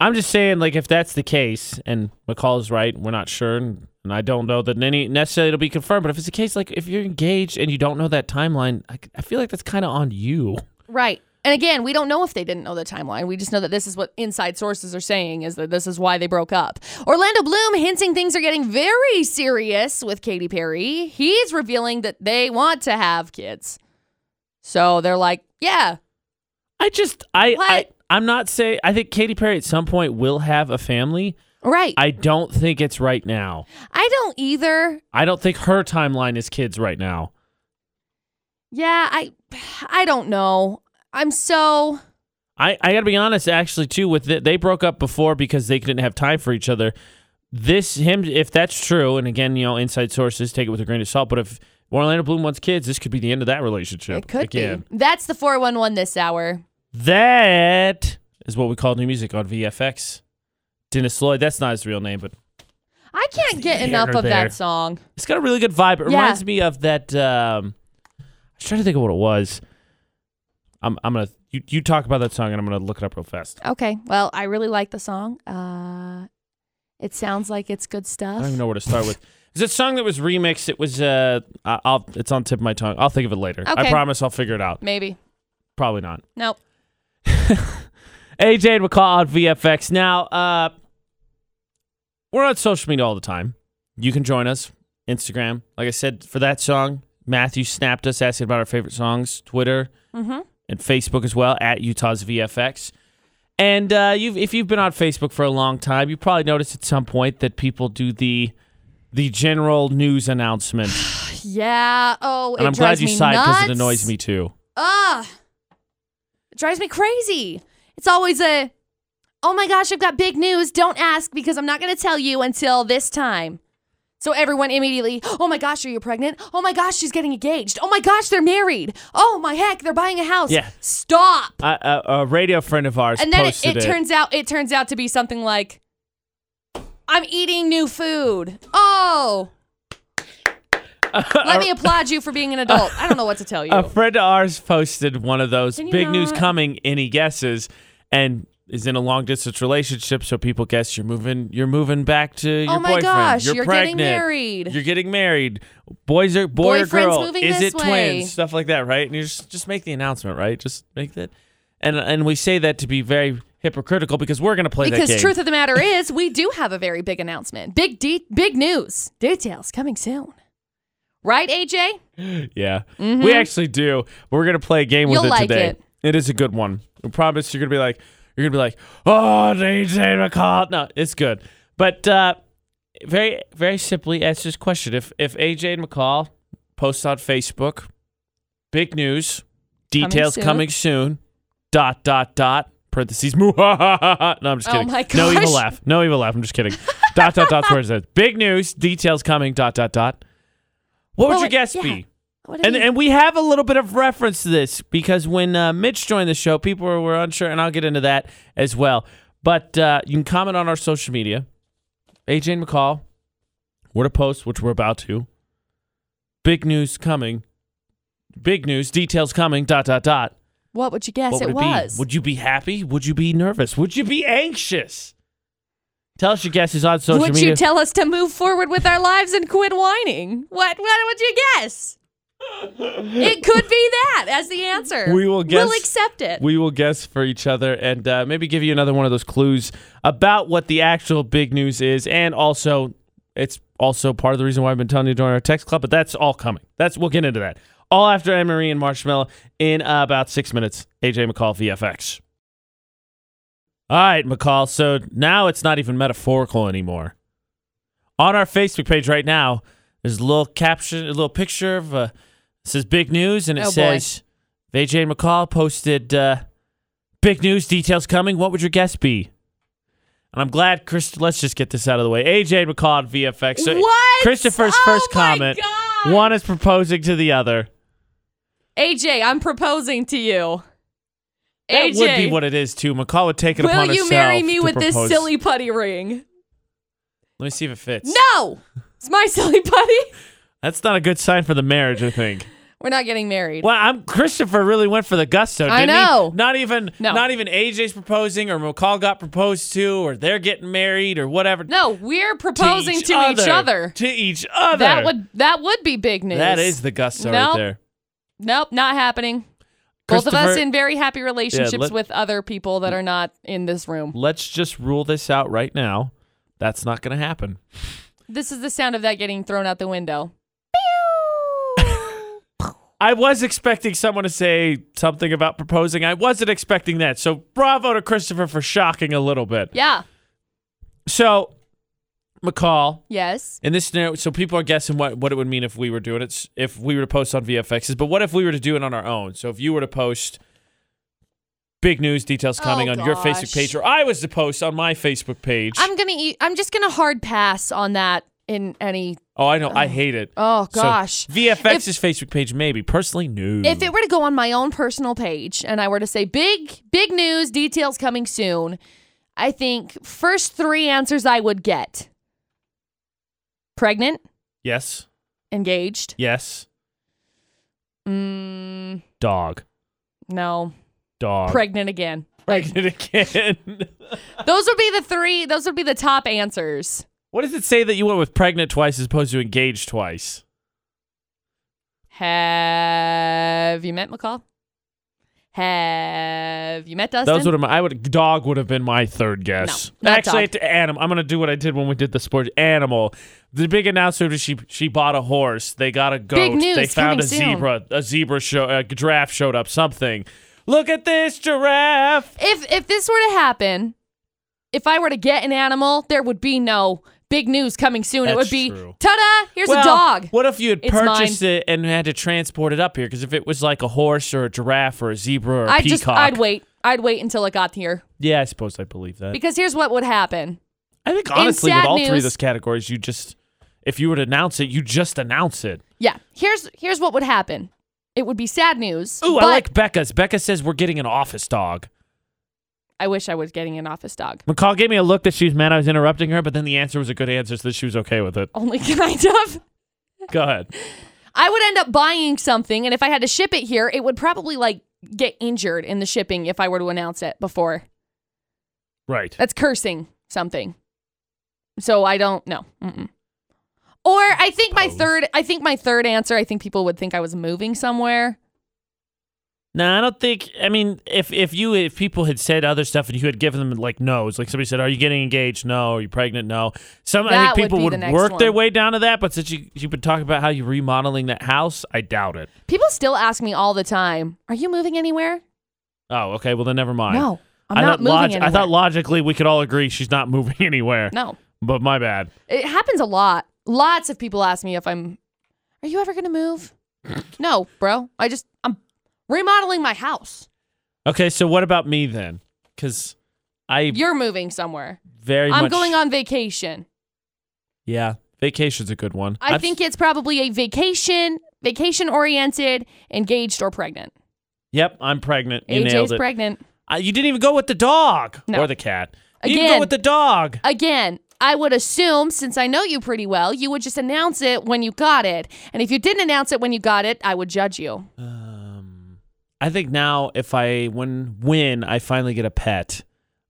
I'm just saying, like, if that's the case, and McCall is right, we're not sure, and, and I don't know that any necessarily it'll be confirmed. But if it's the case, like, if you're engaged and you don't know that timeline, I, I feel like that's kind of on you. right and again we don't know if they didn't know the timeline we just know that this is what inside sources are saying is that this is why they broke up orlando bloom hinting things are getting very serious with Katy perry he's revealing that they want to have kids so they're like yeah I just, I, I? I'm not saying. I think Katy Perry at some point will have a family. right I don't think it's right now. I don't either. I don't think her timeline is kids right now. Yeah, I I don't know. I'm so I, I gotta be honest, actually, too. With it, they broke up before because they didn't have time for each other. This him, if that's true, and again, you know, inside sources take it with a grain of salt. But if Orlando Bloom wants kids, this could be the end of that relationship. it could again. be. That's the 411 this hour. That is what we call new music on VFX. Dennis Lloyd. That's not his real name, but I can't get Here enough or of there. that song. it's got a really good vibe. It Yeah. reminds me of that. Um, I was trying to think of what it was. I'm I'm gonna you, you talk about that song and I'm gonna look it up real fast. Okay. Well, I really like the song. Uh it sounds like it's good stuff. I don't even know where to start with. Is it a song that was remixed? It was uh, I- I'll it's on the tip of my tongue. I'll think of it later. I Okay. promise I'll figure it out. Maybe. Probably not. Nope. AJ and McCall on VFX. Now, uh, we're on social media all the time. You can join us. Instagram. Like I said, for that song, Matthew snapped us asking about our favorite songs. Twitter Mm-hmm. and Facebook as well at Utah's VFX. And uh, you've, if you've been on Facebook for a long time, you probably noticed at some point that people do the the general news announcement. Yeah. Oh, and I'm glad you sighed because it annoys me too. Ugh. It drives me crazy. It's always a, oh my gosh, I've got big news. Don't ask because I'm not going to tell you until this time. So everyone immediately, oh my gosh, are you pregnant? Oh my gosh, she's getting engaged. Oh my gosh, they're married. Oh my heck, they're buying a house. Yeah. Stop. A, a, a radio friend of ours And then it, posted it turns out it turns out to be something like, I'm eating new food. Oh. Let me applaud you for being an adult. I don't know what to tell you. A friend of ours posted one of those Can you big news not? coming, any guesses, and is in a long distance relationship. So people guess you're moving, you're moving back to your oh my boyfriend. gosh, you're, you're pregnant. getting married. You're getting married. Boys are boy or Boyfriend's girl. moving Is this it way. twins? Stuff like that, right? And you just just make the announcement, right? Just make that. And and we say that to be very hypocritical because we're gonna play that Because game. truth of the matter is, we do have a very big announcement. Big de- big news. Details coming soon. Right, AJ? Yeah, we actually do. We're gonna play a game with Mm-hmm. You'll it like today. it. It is a good one. I promise you're gonna be like, you're gonna be like, oh, DJ McCall. No, it's good. But uh, very very simply answer this question. If if AJ and McCall posts on Facebook, big news, details soon. coming soon. Dot dot dot. Parentheses. no, I'm just Oh kidding. my No evil laugh. No evil laugh. I'm just kidding. dot dot dot. Where it big news, details coming. Dot dot dot. What would Well, your guess yeah. be? And and we have a little bit of reference to this because when uh, Mitch joined the show, people were, were unsure, and I'll get into that as well. But uh, you can comment on our social media. AJ and McCall, were to post, which we're about to. Big news coming. Big news, details coming. Dot dot dot. what would you guess what would it, it, was? be? Would you be happy? Would you be nervous? Would you be anxious? Tell us your guesses on social media. Would media. you tell us to move forward with our lives and quit whining? What what would you guess? it could be that as the answer. We will guess- We'll accept it. we will guess for each other and uh, maybe give you another one of those clues about what the actual big news is and also it's also part of the reason why i've been telling you to join our text club but that's all coming that's we'll get into that all after Anne-Marie and Marshmello in uh, about six minutes aj mccall vfx all right mccall so now it's not even metaphorical anymore on our facebook page right now there's a little caption a little picture of uh, it says big news and it Oh, boy. says VJ McCall posted uh, big news details coming. What would your guess be? And I'm glad, Chris. Let's just get this out of the way. AJ McCall at VFX. So what? Christopher's Oh first comment. God. One is proposing to the other. AJ, I'm proposing to you. That AJ, would be what it is too. McCall would take it upon herself. will you marry me to with this silly putty ring? Let me see if it fits. No, it's my silly putty. That's not a good sign for the marriage. I think. We're not getting married. Well, I'm Christopher really went for the gusto. I Didn't know. He? Not even No. not even AJ's proposing or McCall got proposed to or they're getting married or whatever. No, we're proposing each to each other. To each other. That would that would be big news. That is the gusto right there. Nope, not happening. Both of us in very happy relationships let- with other people that are not in this room. Let's just rule this out right now. That's not going to happen. This is the sound of that getting thrown out the window. I was expecting someone to say something about proposing. I wasn't expecting that. So bravo to Christopher for shocking a little bit. Yeah. So McCall, Yes. in this scenario, so people are guessing what, what it would mean if we were doing it, if we were to post on VFXs. But what if we were to do it on our own? So if you were to post big news details oh, coming Oh, on your. Facebook page, or I was to post on my Facebook page. I'm gonna eat I'm just gonna hard pass on that in any oh, I know. I oh. hate it. oh So, gosh. VFX's Facebook page, maybe. Personally, no. if it were to go on my own personal page and I were to say big, big news, details coming soon, I think first three answers I would get pregnant, yes, engaged, yes, mm, dog, no, dog, pregnant again. pregnant again. Those would be the three, those would be the top answers. what does it say that you went with pregnant twice as opposed to engaged twice? Have you met McCall? Have you met Dustin? Those would have. I would. Dog would have been my third guess. No, not Actually, dog. animal. I'm gonna do what I did when we did the sport. Animal. The big announcement was she she bought a horse. They got a goat. Big news they found a soon. zebra. A zebra show. A giraffe showed up. Something. Look at this giraffe. if if this were to happen, if I were to get an animal, there would be no big news coming soon. it would be true. ta-da! Here's well, a dog. What if you had It's purchased it and had to transport it up here? Because if it was like a horse or a giraffe or a zebra or a I'd peacock, just I'd wait. I'd wait until it got here yeah, I suppose I believe that. because here's what would happen. I think honestly, with all three of news- those categories, you just if you were to announce it, you just announce it. Yeah, here's here's what would happen. It would be sad news. Ooh, I like Becca's. Becca says we're getting an office dog. I wish I was getting an office dog. McCall gave me a look that she was mad I was interrupting her, but then the answer was a good answer, so that she was okay with it. Only kind of. Go ahead. I would end up buying something, and if I had to ship it here, it would probably like get injured in the shipping if I were to announce it before. Right. That's cursing something. So I don't know. Or I think my third. I think my third answer. I think people would think I was moving somewhere. No, I don't think. I mean, if if you if people had said other stuff and you had given them like no's, like somebody said, "Are you getting engaged?" No. Are you pregnant? No. Some I think people be would, the work their way down to that, but since you you've been talking about how you're remodeling that house, I doubt it. People still ask me all the time, "Are you moving anywhere?" Oh, okay. Well, then never mind. No, I'm I not moving log- anywhere. I thought logically we could all agree she's not moving anywhere. no. but my bad. It happens a lot. Lots of people ask me if I'm. Are you ever gonna move? no, bro. I just I'm remodeling my house. Okay, so what about me then? Because I You're moving somewhere. very I'm much. going on vacation. Yeah, vacation's a good one. I I've- think it's probably a vacation, vacation oriented, engaged or pregnant. Yep, I'm pregnant. You nailed AJ's it. pregnant. Uh, you didn't even go with the dog No. or the cat. You didn't go Again. with the dog. Again, I would assume, since I know you pretty well, you would just announce it when you got it. And if you didn't announce it when you got it, I would judge you. I think now if I when when I finally get a pet,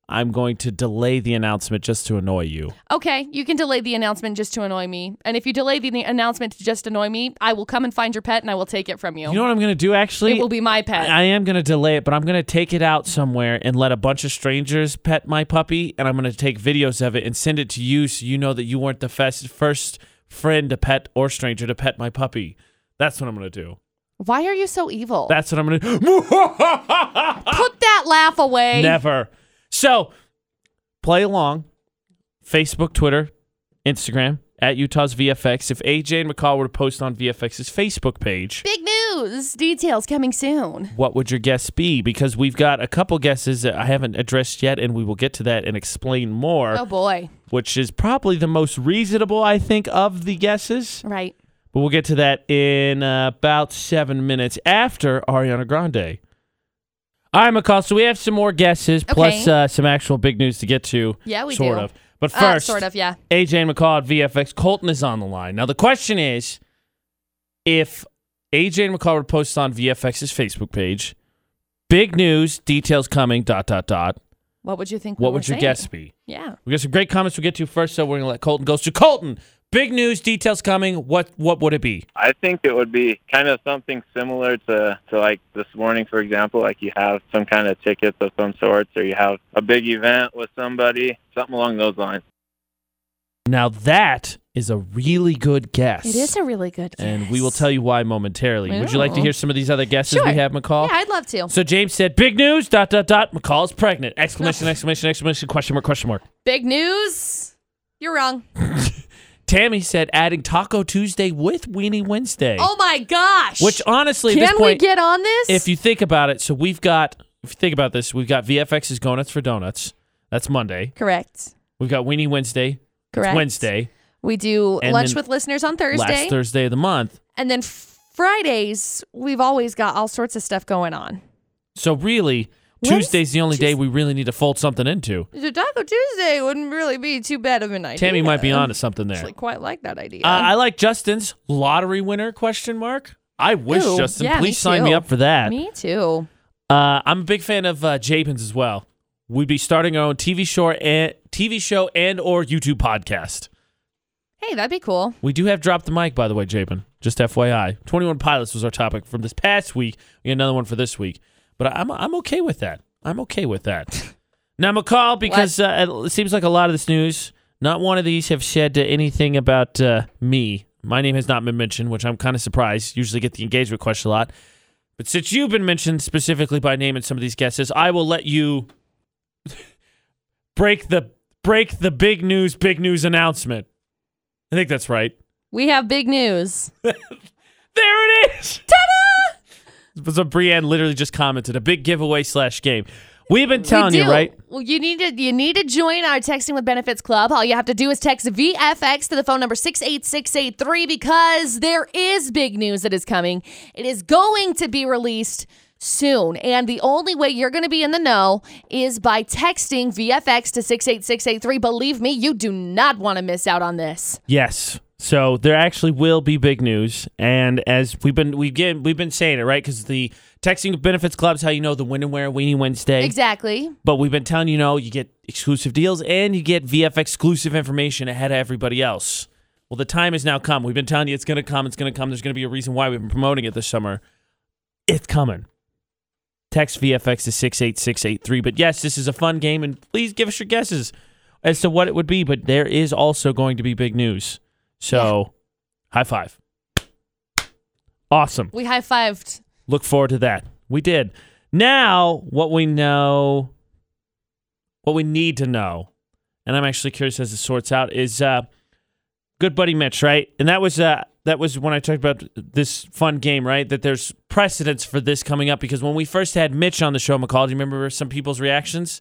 I'm going to delay the announcement just to annoy you. Okay, you can delay the announcement just to annoy me. And if you delay the announcement to just annoy me, I will come and find your pet and I will take it from you. You know what I'm going to do actually? it will be my pet. I I am going to delay it, but I'm going to take it out somewhere and let a bunch of strangers pet my puppy, and I'm going to take videos of it and send it to you so you know that you weren't the first, first friend to pet or stranger to pet my puppy. That's what I'm going to do. Why are you so evil? That's what I'm going to Put that laugh away. Never. So, play along. Facebook, Twitter, Instagram at Utah's VFX. If AJ and McCall were to post on VFX's Facebook page, Big news. Details coming soon. what would your guess be? Because we've got a couple guesses that I haven't addressed yet, and we will get to that and explain more, Oh boy. which is probably the most reasonable, I think, of the guesses. Right. But we'll get to that in uh, about seven minutes after Ariana Grande. All right, McCall. So we have some more guesses plus Okay. uh, some actual big news to get to. Yeah, we sort do. of. But Uh, first, sort of, yeah. AJ and McCall at VFX. Colton is on the line. Now the question is, if AJ and McCall were to post on VFX's Facebook page, big news, details coming. Dot dot dot. What would you think? we What were would your saying? guess be? Yeah. We got some great comments we'll get to first, so we're gonna let Colton go. So Colton, big news, details coming. What what would it be? I think it would be kind of something similar to, to like this morning, for example, like you have some kind of tickets of some sorts, or you have a big event with somebody, something along those lines. Now that is a really good guess. It is a really good guess. and we will tell you why momentarily. Would you like to hear some of these other guesses Sure. we have, McCall? Yeah, I'd love to. So James said, "Big news!" Dot dot dot. McCall is pregnant! Exclamation! exclamation! Exclamation! Question mark! Question mark! Big news. You're wrong. Tammy said, "Adding Taco Tuesday with Weenie Wednesday." Oh my gosh. Which honestly, Can this we get on this? if you think about it, so we've got. If you think about this, we've got VFX's Donuts for Donuts. That's Monday. Correct. We've got Weenie Wednesday. Correct. Wednesday. We do And lunch with listeners on Thursday. Last Thursday of the month. and then Fridays, we've always got all sorts of stuff going on. So really, Tuesday's the only day we really need to fold something into. So Taco Tuesday wouldn't really be too bad of an idea. Tammy might be onto something there. Actually, quite like that idea. Uh, I like Justin's lottery winner question mark. I wish Ooh, Justin, yeah, me please sign me too. up for that. Me too. Uh, I'm a big fan of uh, Jabins as well. We'd be starting our own TV show and TV show and or YouTube podcast. Hey, that'd be cool. We do have dropped the mic, by the way, Jabin. Just FYI, 21 pilots was our topic from this past week. We got another one for this week, but I'm I'm okay with that. I'm okay with that. now, McCall, because uh, it seems like a lot of this news, not one of these have said uh, anything about uh, me. My name has not been mentioned, which I'm kind of surprised. Usually get the engagement question a lot. But since you've been mentioned specifically by name in some of these guesses, I will let you break the break the big news, big news announcement. I think that's right. We have big news. There it is. Ta-da! So Brienne literally just commented a big giveaway slash game. We've been telling you, right? Well, you need to you need to join our texting with benefits club. All you have to do is text VFX to the phone number 68683 because there is big news that is coming. It is going to be released soon. And the only way you're going to be in the know is by texting VFX to 68683. Believe me, you do not want to miss out on this. Yes. So there actually will be big news, and as we've been we get we've been saying it right because the texting benefits clubs how you know the win and wear weenie Wednesday. Exactly. But we've been telling you, know you get exclusive deals and you get VF exclusive information ahead of everybody else. Well, the time has now come. We've been telling you it's going to come. It's going to come. There's going to be a reason why we've been promoting it this summer. It's coming. Text VFX to 68683. But yes, this is a fun game, and please give us your guesses as to what it would be. But there is also going to be big news. So, high five. Awesome. We high fived. Look forward to that. We did. Now, what we know, what we need to know and I'm actually curious as it sorts out, is uh, good buddy Mitch, right? And that was uh, that was when I talked about this fun game, right? That there's precedence for this coming up because when we first had Mitch on the show, McCall, do you remember some people's reactions?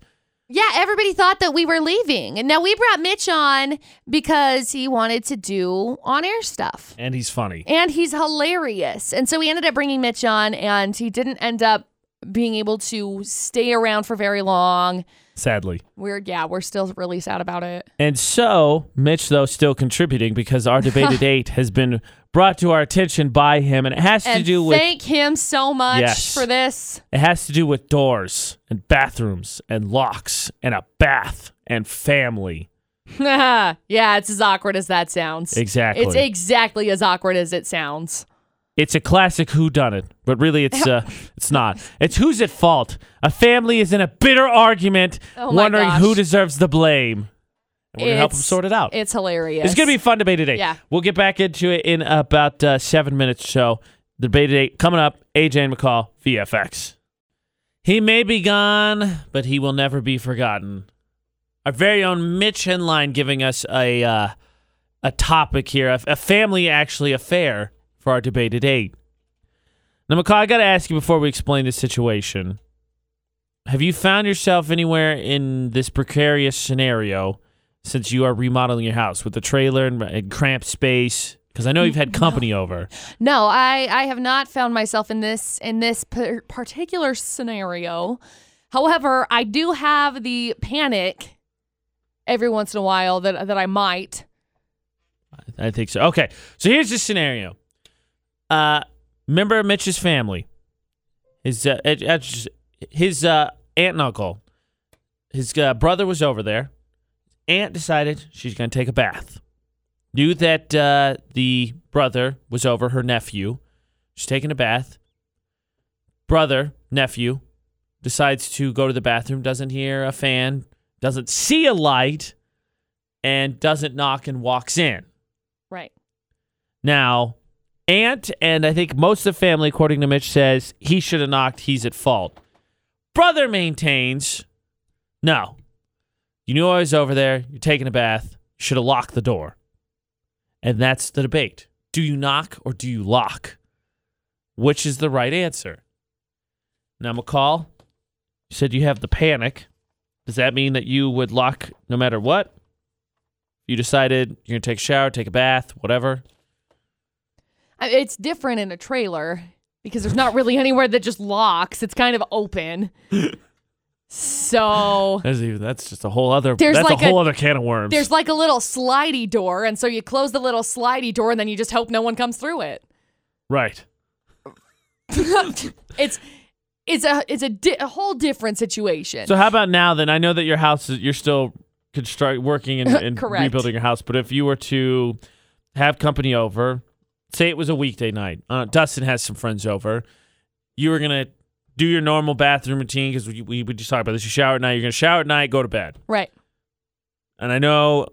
Yeah, everybody thought that we were leaving. And now we brought Mitch on because he wanted to do on air stuff. And he's funny. And he's hilarious. And so we ended up bringing Mitch on, and he didn't end up being able to stay around for very long. Sadly. We're, yeah, we're still really sad about it. And so, Mitch, though, still contributing because our debated eight has been brought to our attention by him, and it has to And do with thank him so much Yes. for this. it has to do with doors and bathrooms and locks and a bath and family. yeah, it's as awkward as that sounds. Exactly. It's exactly as awkward as it sounds. It's a classic who done it, but really it's uh it's not. It's who's at fault. A family is in a bitter argument Oh my wondering gosh. who deserves the blame. And we're gonna help them It's- sort it out. It's hilarious. It's gonna be a fun debate today. Yeah. We'll get back into it in about uh, seven minutes. or So the debate today coming up. AJ and McCall VFX. He may be gone, but he will never be forgotten. Our very own Mitch Henline giving us a uh, a topic here, a, a family actually affair for our debate today. Now, McCall, I got to ask you before we explain this situation. Have you found yourself anywhere in this precarious scenario since you are remodeling your house with the trailer and, and cramped space? Because I know you've had company over. No, I I have not found myself in this in this par- particular scenario. However, I do have the panic every once in a while that that I might. I think so. Okay, so here's the scenario. Uh, member of Mitch's family, his uh, his uh, aunt and uncle, his uh, brother was over there. Aunt decided she's going to take a bath. Knew that uh, the brother was over, her nephew. She's taking a bath. Brother, nephew, decides to go to the bathroom, doesn't hear a fan, doesn't see a light, and doesn't knock and walks in. Right. Now, Aunt and I think most of the family, according to Mitch, says he should have knocked. He's at fault. Brother maintains, no. You knew I was over there. You're taking a bath. Should have locked the door. And that's the debate. Do you knock or do you lock? Which is the right answer? Now, McCall, you said you have the panic. Does that mean that you would lock no matter what? You decided you're going to take a shower, take a bath, whatever. It's different in a trailer because there's not really anywhere that just locks. It's kind of open. So That's, even, that's just a whole other. There's that's like a whole a- other can of worms. there's like a little slidey door, and so you close the little slidey door, and then you just hope no one comes through it. right. it's it's a it's a, di- a whole different situation. So how about now? Then I know that your house is you're still construct working and, and rebuilding your house. But if you were to have company over, say it was a weekday night, uh, Dustin has some friends over, you were gonna do your normal bathroom routine because we, we we just talked about this. You shower at night. You're gonna shower at night, go to bed. right. And I know,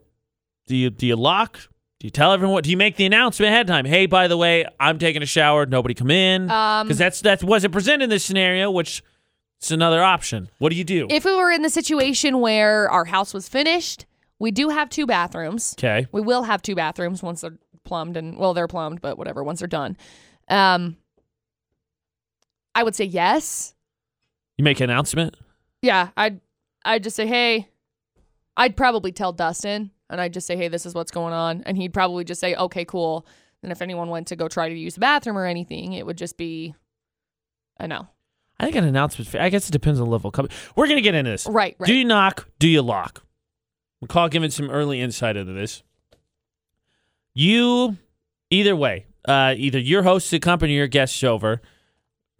do you do you lock? Do you tell everyone? Do you make the announcement ahead of time? Hey, by the way, I'm taking a shower. Nobody come in. Um, because that's that wasn't presented in this scenario, which is another option. What do you do? If we were in the situation where our house was finished, we do have two bathrooms. okay, We will have two bathrooms once they're plumbed and well, they're plumbed, but whatever, once they're done. Um I would say yes. you make an announcement. Yeah, I'd I'd just say, "Hey, I'd probably tell Dustin and I'd just say, "Hey, this is what's going on." And he'd probably just say, "Okay, cool." And if anyone went to go try to use the bathroom or anything, it would just be I know. I think an announcement. I guess it depends on the level. of company. We're gonna get into this. Right, right. Do you knock? Do you lock? McCall giving some early insight into this. You, either way, uh, either your host the company or your guest over,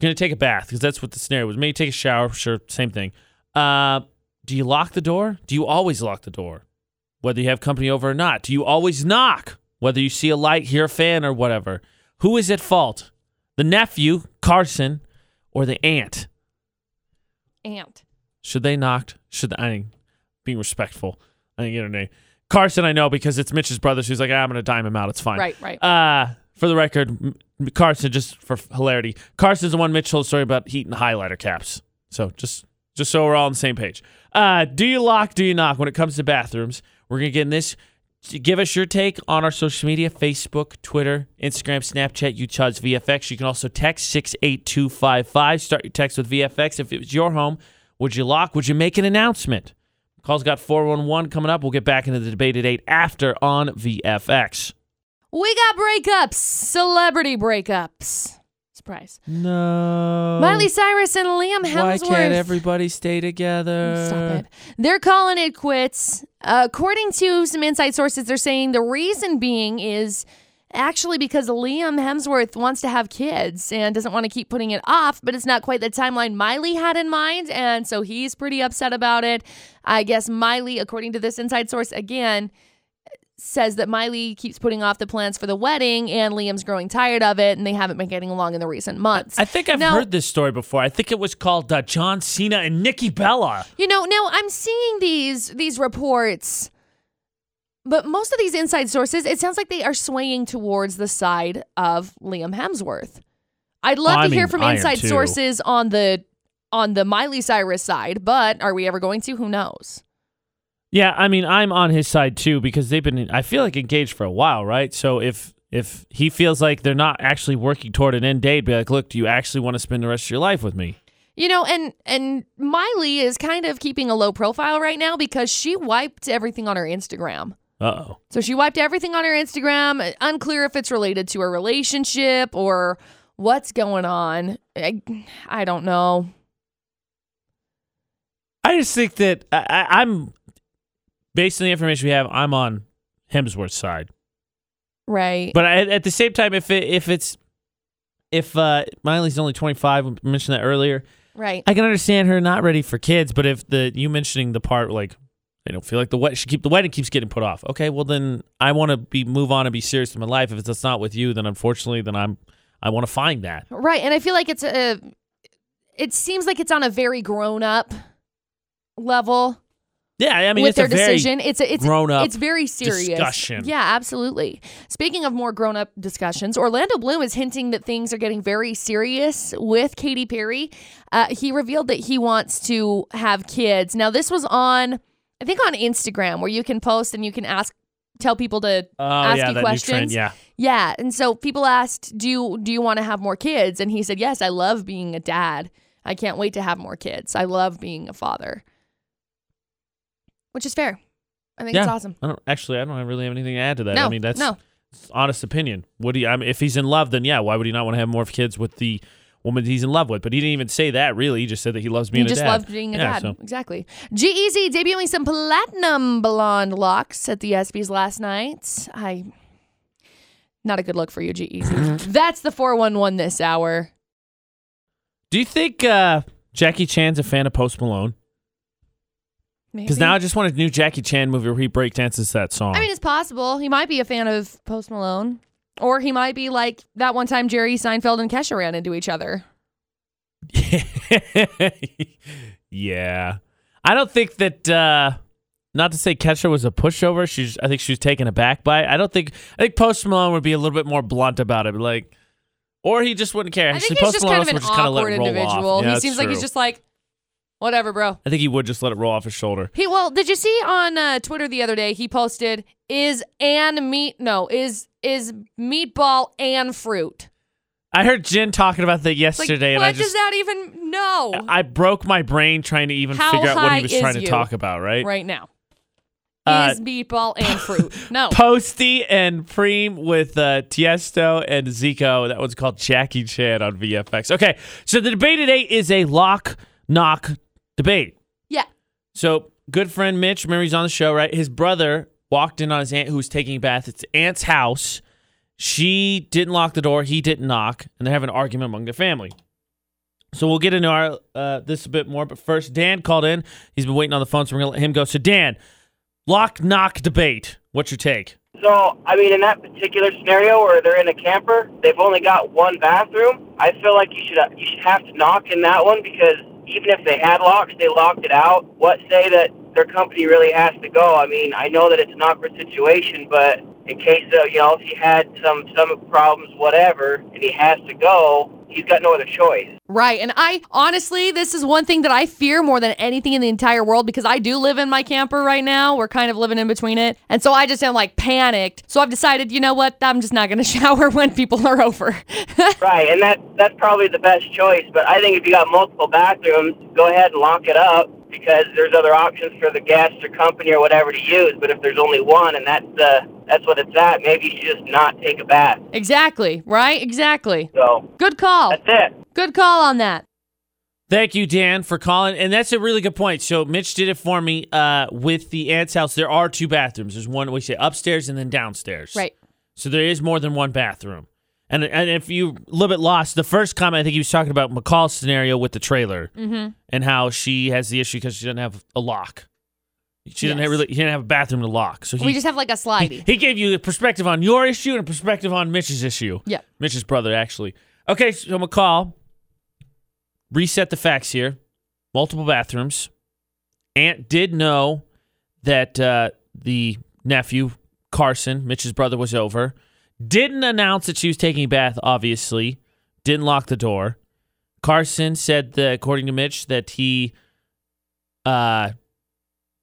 gonna take a bath because that's what the scenario was. Maybe take a shower, sure, same thing. Uh, do you lock the door? Do you always lock the door, whether you have company over or not? Do you always knock, whether you see a light, hear a fan, or whatever? Who is at fault? The nephew, Carson, or the aunt? Aunt. Should they knocked? Should I mean, being respectful? I didn't get her name. Carson, I know because it's Mitch's brother. She's like, ah, I'm gonna dime him out. It's fine. Right, right. Uh, for the record, M- Carson, just for hilarity, Carson's the one Mitch told the story about heat and highlighter caps. So just just so we're all on the same page. Uh, do you lock? Do you knock? When it comes to bathrooms, we're gonna get in this. Give us your take on our social media: Facebook, Twitter, Instagram, Snapchat, Utah's VFX. You can also text six eight two five five. Start your text with VFX. If it was your home, would you lock? Would you make an announcement? Calls got four one one coming up. We'll get back into the debate at eight after on VFX. We got breakups, celebrity breakups. Surprise. No. Miley Cyrus and Liam Hemsworth. Why can't everybody stay together? Stop it. They're calling it quits. Uh, according to some inside sources, they're saying the reason being is actually because Liam Hemsworth wants to have kids and doesn't want to keep putting it off, but it's not quite the timeline Miley had in mind. And so he's pretty upset about it. I guess Miley, according to this inside source, again, says that Miley keeps putting off the plans for the wedding and Liam's growing tired of it and they haven't been getting along in the recent months. I think I've Now- heard this story before. I think it was called uh, John Cena and Nikki Bella. You know, now I'm seeing these these reports, but most of these inside sources, it sounds like they are swaying towards the side of Liam Hemsworth. I'd love to hear mean, from inside sources on the on the Miley Cyrus side, but are we ever going to? Who knows? Yeah, I mean, I'm on his side too because they've been, I feel like, engaged for a while, right? So if if he feels like they're not actually working toward an end date, be like, look, do you actually want to spend the rest of your life with me? You know, and and Miley is kind of keeping a low profile right now because she wiped everything on her Instagram. Uh oh. So she wiped everything on her Instagram. Unclear if it's related to a relationship or what's going on. I, I don't know. I just think that I, I, I'm, based on the information we have, I'm on Hemsworth's side. Right. But I, at the same time, if it, if it's if uh, Miley's only 25, we mentioned that earlier. right. I can understand her not ready for kids, but if the you mentioning the part like I don't feel like the wed she keep the wedding keeps getting put off. Okay, well then I want to be move on and be serious in my life. If it's not with you, then unfortunately, then I'm I want to find that. Right. And I feel like it's a it seems like it's on a very grown up level Yeah, I mean with it's their a very decision. It's a, it's grown up It's very serious discussion. Yeah, absolutely. Speaking of more grown up discussions, Orlando Bloom is hinting that things are getting very serious with Katy Perry. Uh, he revealed that he wants to have kids. Now, this was on, I think, on Instagram where you can post and you can ask, tell people to Oh ask yeah, you questions. trend. Yeah, Yeah, and so people asked, "Do you do you want to have more kids?" And he said, "Yes, I love being a dad. I can't wait to have more kids. I love being a father." Which is fair. I think it's awesome. I don't actually. I don't really have anything to add to that. No, I mean that's no. honest opinion. Would he? I mean, if he's in love, then yeah. Why would he not want to have more kids with the woman he's in love with? But he didn't even say that. Really, he just said that he loves being He a just dad. loved being a Yeah, dad. so- Exactly. G-Eazy debuting some platinum blonde locks at the ESPYs last night. I not a good look for you, G-Eazy. That's the 411 this hour. Do you think uh, Jackie Chan's a fan of Post Malone? Because Maybe. now I just want a new Jackie Chan movie where he breakdances that song. I mean, it's possible. He might be a fan of Post Malone. Or he might be like that one time Jerry Seinfeld and Kesha ran into each other. yeah. I don't think that. Uh, not to say Kesha was a pushover. She's. I think she was taken aback by it. I don't think. I think Post Malone would be a little bit more blunt about it, like, or he just wouldn't care. I Actually, think he's Post just Malone kind of an would just kinda let awkward individual. Yeah, he seems like he's just like, whatever, bro. I think he would just let it roll off his shoulder. He well, did you see on uh, Twitter the other day? He posted, "Is and meet? No, is is meatball and fruit?" I heard Jen talking about that Like, yesterday, what and I just does that even know I broke my brain trying to even How figure out what he was trying to talk about, right? right now? Uh, is meatball and fruit? No. Posty and Preme with uh, Tiesto and Dzeko. That one's called Jackie Chan on VFX. Okay, so the debate today is a lock knock debate. Yeah. So good friend Mitch, remember he's on the show, right? His brother walked in on his aunt who was taking a bath. It's aunt's house. She didn't lock the door. He didn't knock, and they have an argument among the family. So we'll get into our uh, this a bit more, but first, Dan called in. He's been waiting on the phone, so we're gonna let him go. So Dan, lock knock debate. What's your take? So, I mean, in that particular scenario where they're in a camper, they've only got one bathroom. I feel like you should uh, you should have to knock in that one because even if they had locks, they locked it out. What say that their company really has to go? I mean, I know that it's an awkward situation, but in case of you know if he had some some problems, whatever, and he has to go, he's got no other choice. Right. And I honestly, this is one thing that I fear more than anything in the entire world because I do live in my camper right now. We're kind of living in between it. And so I just am like panicked. So I've decided, you know what? I'm just not going to shower when people are over. Right, and that that's probably the best choice. But I think if you got multiple bathrooms, go ahead and lock it up because there's other options for the guest or company or whatever to use. But if there's only one and that's the that's what it's at, maybe you should just not take a bath. exactly. Right? Exactly. So Good call. that's it. Good call on that. Thank you, Dan, for calling. And that's a really good point. So Mitch did it for me. Uh, with the aunt's house, there are two bathrooms. There's one we say upstairs and then downstairs. Right. So there is more than one bathroom. And and if you a little bit lost, the first comment I think he was talking about McCall's scenario with the trailer Mm-hmm. and how she has the issue because she doesn't have a lock. She didn't have really. He didn't have a bathroom to lock. So he We just have like a he, he gave you a perspective on your issue and a perspective on Mitch's issue. Yeah. Mitch's brother, actually. Okay, so McCall, reset the facts here. Multiple bathrooms. Aunt did know that uh, the nephew, Carson, Mitch's brother, was over. Didn't announce that she was taking a bath, obviously. Didn't lock the door. Carson said, that, according to Mitch, that he uh,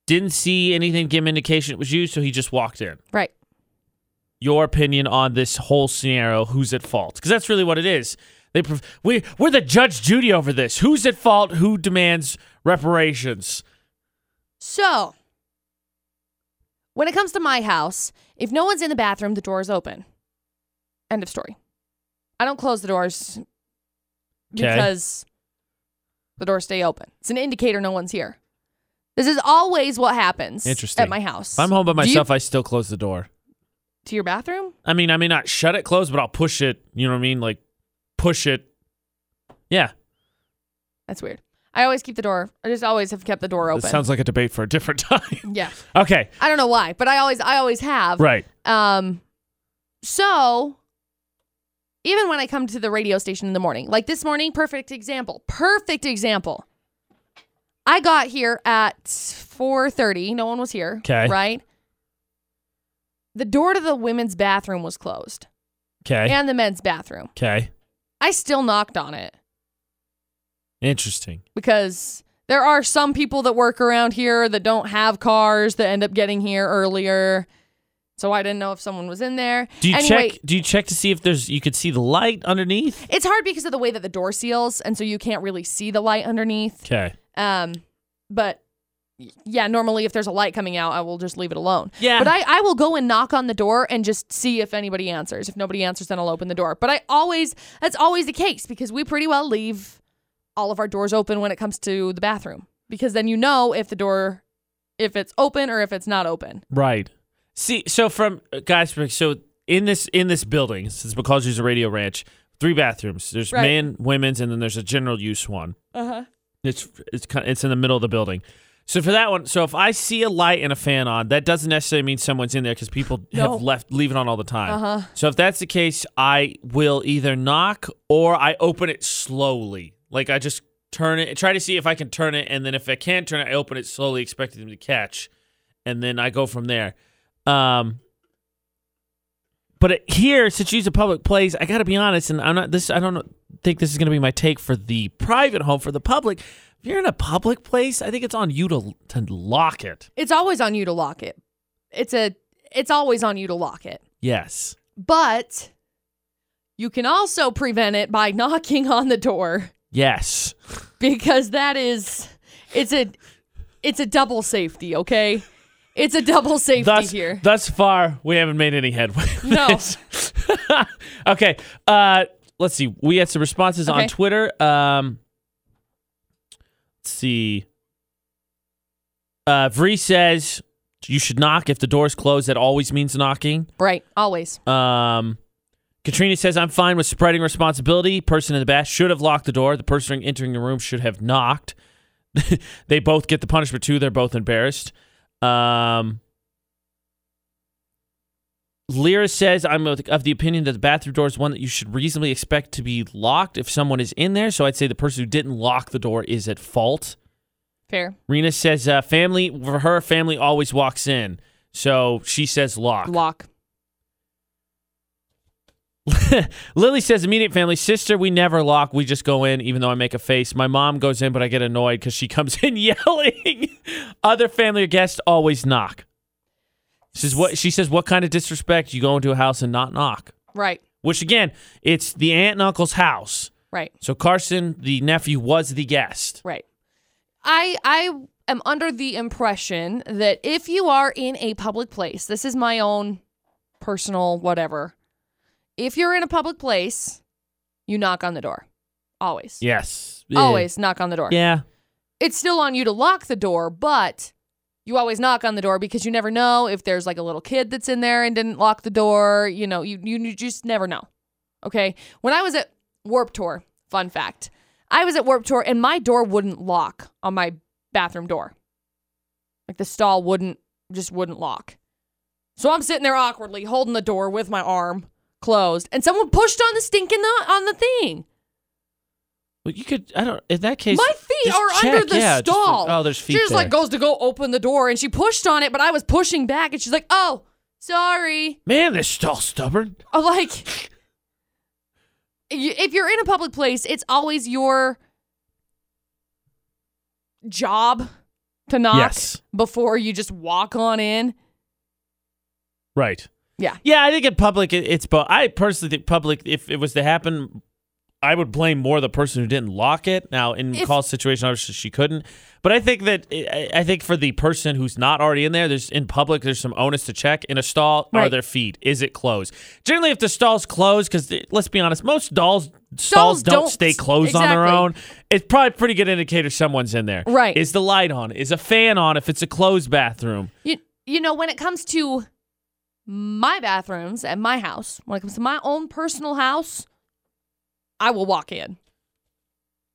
didn't see anything give him indication it was you, so he just walked in Right. your opinion on this whole scenario. Who's at fault? Because that's really what it is. They prov- we we're the Judge Judy over this. Who's at fault? Who demands reparations? So, when it comes to my house, if no one's in the bathroom, the door is open. End of story. I don't close the doors because the doors stay open. It's an indicator no one's here. This is always what happens Interesting. at my house. If I'm home by Do you- myself, I still close the door. to your bathroom? I mean, I may not shut it closed, but I'll push it. You know what I mean? Like push it. Yeah, That's weird. I always keep the door. I just always have kept the door open. this sounds like a debate for a different time. yeah. okay, I don't know why, but I always I always have. right. Um, so even when I come to the radio station in the morning, like this morning, perfect example, perfect example. I got here at 4:30. No one was here. Okay. Right. The door to the women's bathroom was closed, Okay, and the men's bathroom. okay, I still knocked on it interesting. because there are some people that work around here that don't have cars that end up getting here earlier. So I didn't know if someone was in there. Do you Anyway, check? Do you check to see if there's you could see the light underneath? It's hard because of the way that the door seals, and so you can't really see the light underneath. Okay. Um, but yeah, normally if there's a light coming out, I will just leave it alone. Yeah. But I, I will go and knock on the door and just see if anybody answers. If nobody answers, then I'll open the door. But I always that's always the case because we pretty well leave all of our doors open when it comes to the bathroom because then you know if the door if it's open or if it's not open. Right. See, so from uh, guys, so in this in this building, since because there's a radio ranch, three bathrooms. There's Right. men, women's, and then there's a general use one. Uh huh. It's it's kind it's in the middle of the building. So for that one, so if I see a light and a fan on, that doesn't necessarily mean someone's in there because people No. have left leave it on all the time. Uh huh. So if that's the case, I will either knock or I open it slowly. Like I just turn it, try to see if I can turn it, and then if I can't turn it, I open it slowly, expecting them to catch, and then I go from there. Um, but it, here, since you use a public place, I got to be honest, and I'm not this. I don't think this is going to be my take for the private home. For the public, if you're in a public place, I think it's on you to to lock it. It's always on you to lock it. It's a it's always on you to lock it. Yes. But you can also prevent it by knocking on the door Yes. because that is it's a it's a double safety, okay? It's a double safety thus, here. thus far, we haven't made any headway. No. okay. Uh, let's see. We had some responses on Twitter. Um, let's see. Uh, Vree says you should knock if the door's closed. That always means knocking. Right, always. Um, Katrina says I'm fine with spreading responsibility. Person in the bath should have locked the door. The person entering the room should have knocked. they both get the punishment too. They're both embarrassed. Um, Lyra says I'm of of the opinion that the bathroom door is one that you should reasonably expect to be locked if someone is in there. So I'd say the person who didn't lock the door is at fault. Fair. Rena says uh, family for her family always walks in, so she says lock. Lock. Lily says immediate family sister we never lock we just go in even though I make a face my mom goes in but I get annoyed because she comes in yelling other family or guests always knock she says what she says what kind of disrespect you go into a house and not knock Right. which again it's the aunt and uncle's house Right. so Carson the nephew was the guest Right. I I am under the impression that if you are in a public place, this is my own personal whatever. If you're in a public place, you knock on the door. Always. yes. Always knock on the door. yeah It's still on you to lock the door, but you always knock on the door because you never know if there's like a little kid that's in there and didn't lock the door. You know, you you, you just never know. Okay. When I was at Warped Tour, fun fact, I was at Warped Tour and my door wouldn't lock on my bathroom door. Like the stall wouldn't just wouldn't lock. So I'm sitting there awkwardly holding the door with my arm closed, and someone pushed on the stinking on the thing. well you could I don't in that case My feet are check, under the yeah, stall. oh there's feet She just there. like goes to go open the door and she pushed on it, but I was pushing back and she's like, "Oh, sorry." man this stall's stubborn I'm like, if you're in a public place, it's always your job to knock Yes. before you just walk on in. Right. Yeah. Yeah, I think in public it, it's both. I personally think public, if it was to happen, I would blame more the person who didn't lock it. Now, in If- Call's situation, obviously she couldn't. But I think that I I think for the person who's not already in there, there's in public, there's some onus to check. In a stall, are their feet? Is it closed? Generally, if the stall's closed, because eh, let's be honest, most stalls stalls don't, don't- stay closed on their own. It's probably a pretty good indicator someone's in there. Right. Is the light on? Is a fan on? If it's a closed bathroom. You you know, when it comes to my bathrooms at my house, when it comes to my own personal house, I will walk in.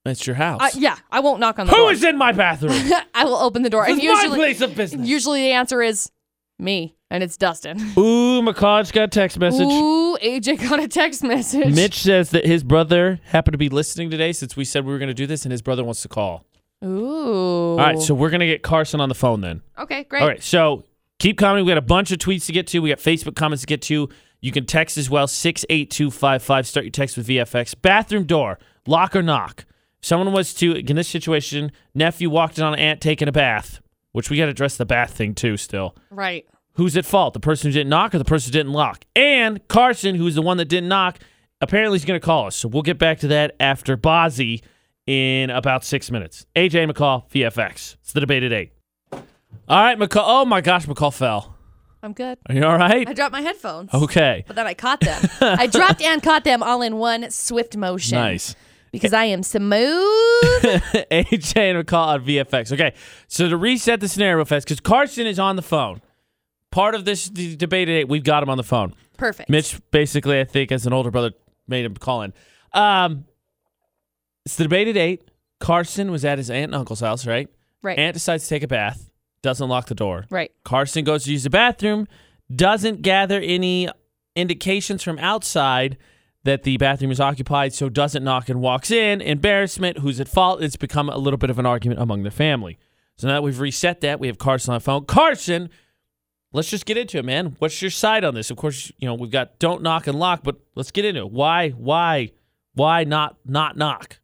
It's your house. I, yeah, I won't knock on the Who door. Who is in my bathroom? I will open the door. This and is my usually, place of business. usually the answer is me, and it's Dustin. Ooh, just got a text message. Ooh, AJ got a text message. Mitch says that his brother happened to be listening today since we said we were going to do this, and his brother wants to call. Ooh. All right, so we're going to get Carson on the phone then. okay, great. All right, so keep commenting. We got a bunch of tweets to get to. We got Facebook comments to get to. You can text as well, 68255. Start your text with VFX. Bathroom door, lock or knock. Someone was to, in this situation, nephew walked in on an aunt taking a bath, which we got to address the bath thing too still. Right. who's at fault? The person who didn't knock or the person who didn't lock? And Carson, who's the one that didn't knock, apparently is going to call us. So we'll get back to that after Bozzy in about six minutes. AJ McCall, VFX. It's the debate at eight. All right, McCall. Oh my gosh, McCall fell. I'm good. Are you all right? I dropped my headphones. Okay. But then I caught them. I dropped and caught them all in one swift motion. Nice. Because I am smooth. AJ and McCall on VFX. Okay, so to reset the scenario fast, because Carson is on the phone. Part of this d- debate at eight, we've got him on the phone. Perfect. Mitch basically, I think, as an older brother, made him call in. Um, it's the debate at eight. Carson was at his aunt and uncle's house, right? Right. Aunt decides to take a bath, doesn't lock the door. right. Carson goes to use the bathroom, doesn't gather any indications from outside that the bathroom is occupied, so doesn't knock and walks in. Embarrassment, who's at fault? It's become a little bit of an argument among the family. So now that we've reset that, we have Carson on the phone. Carson, let's just get into it, man. What's your side on this? Of course, you know, we've got don't knock and lock, but let's get into it. Why, why, why not not knock?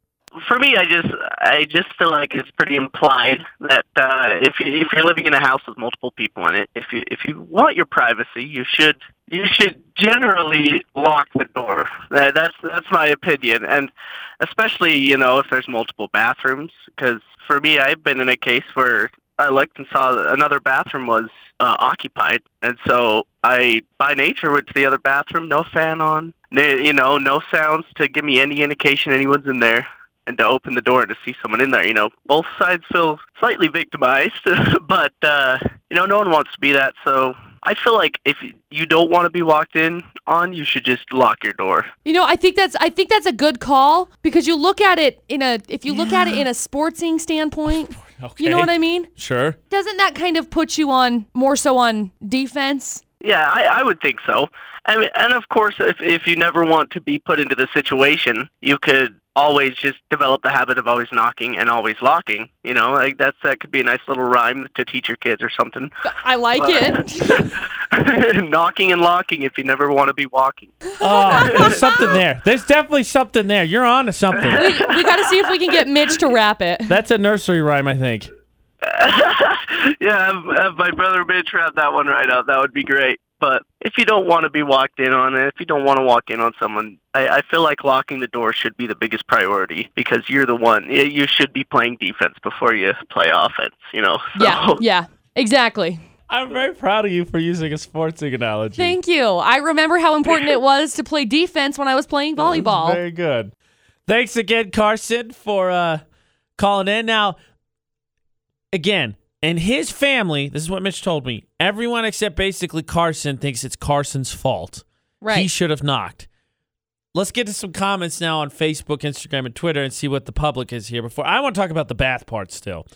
for me, I just I just feel like it's pretty implied that uh, if you, if you're living in a house with multiple people in it, if you if you want your privacy, you should you should generally lock the door. That, that's that's my opinion, and especially you know if there's multiple bathrooms. Because for me, I've been in a case where I looked and saw another bathroom was uh, occupied, and so I by nature went to the other bathroom, no fan on, you know, no sounds to give me any indication anyone's in there and to open the door to see someone in there. You know, both sides feel slightly victimized, but uh, you know, no one wants to be that. So I feel like if you don't want to be walked in on, you should just lock your door. You know, I think that's I think that's a good call because you look at it in a if you look at it in a sportsing standpoint, Okay. you know what I mean? Sure. Doesn't that kind of put you on more so on defense? Yeah, I, I would think so. I mean, and of course, if if you never want to be put into the situation, you could always just develop the habit of always knocking and always locking. You know, like that's that could be a nice little rhyme to teach your kids or something. I like it. knocking and locking if you never want to be walking. Oh, there's something there. There's definitely something there. You're on to something. we, we got to see if we can get Mitch to rap it. That's a nursery rhyme, I think. yeah, have, have my brother Mitch rap that one right out. That would be great. But if you don't want to be walked in on, and if you don't want to walk in on someone, I, I feel like locking the door should be the biggest priority because you're the one. You should be playing defense before you play offense. You know. Yeah, So- yeah, exactly. I'm very proud of you for using a sports analogy. Thank you. I remember how important it was to play defense when I was playing volleyball. Very good. Thanks again, Carson, for uh, calling in. Now, again, and his family, this is what Mitch told me. Everyone except basically Carson thinks it's Carson's fault. Right. He should have knocked. Let's get to some comments now on Facebook, Instagram, and Twitter and see what the public is here before. I want to talk about the bath part still.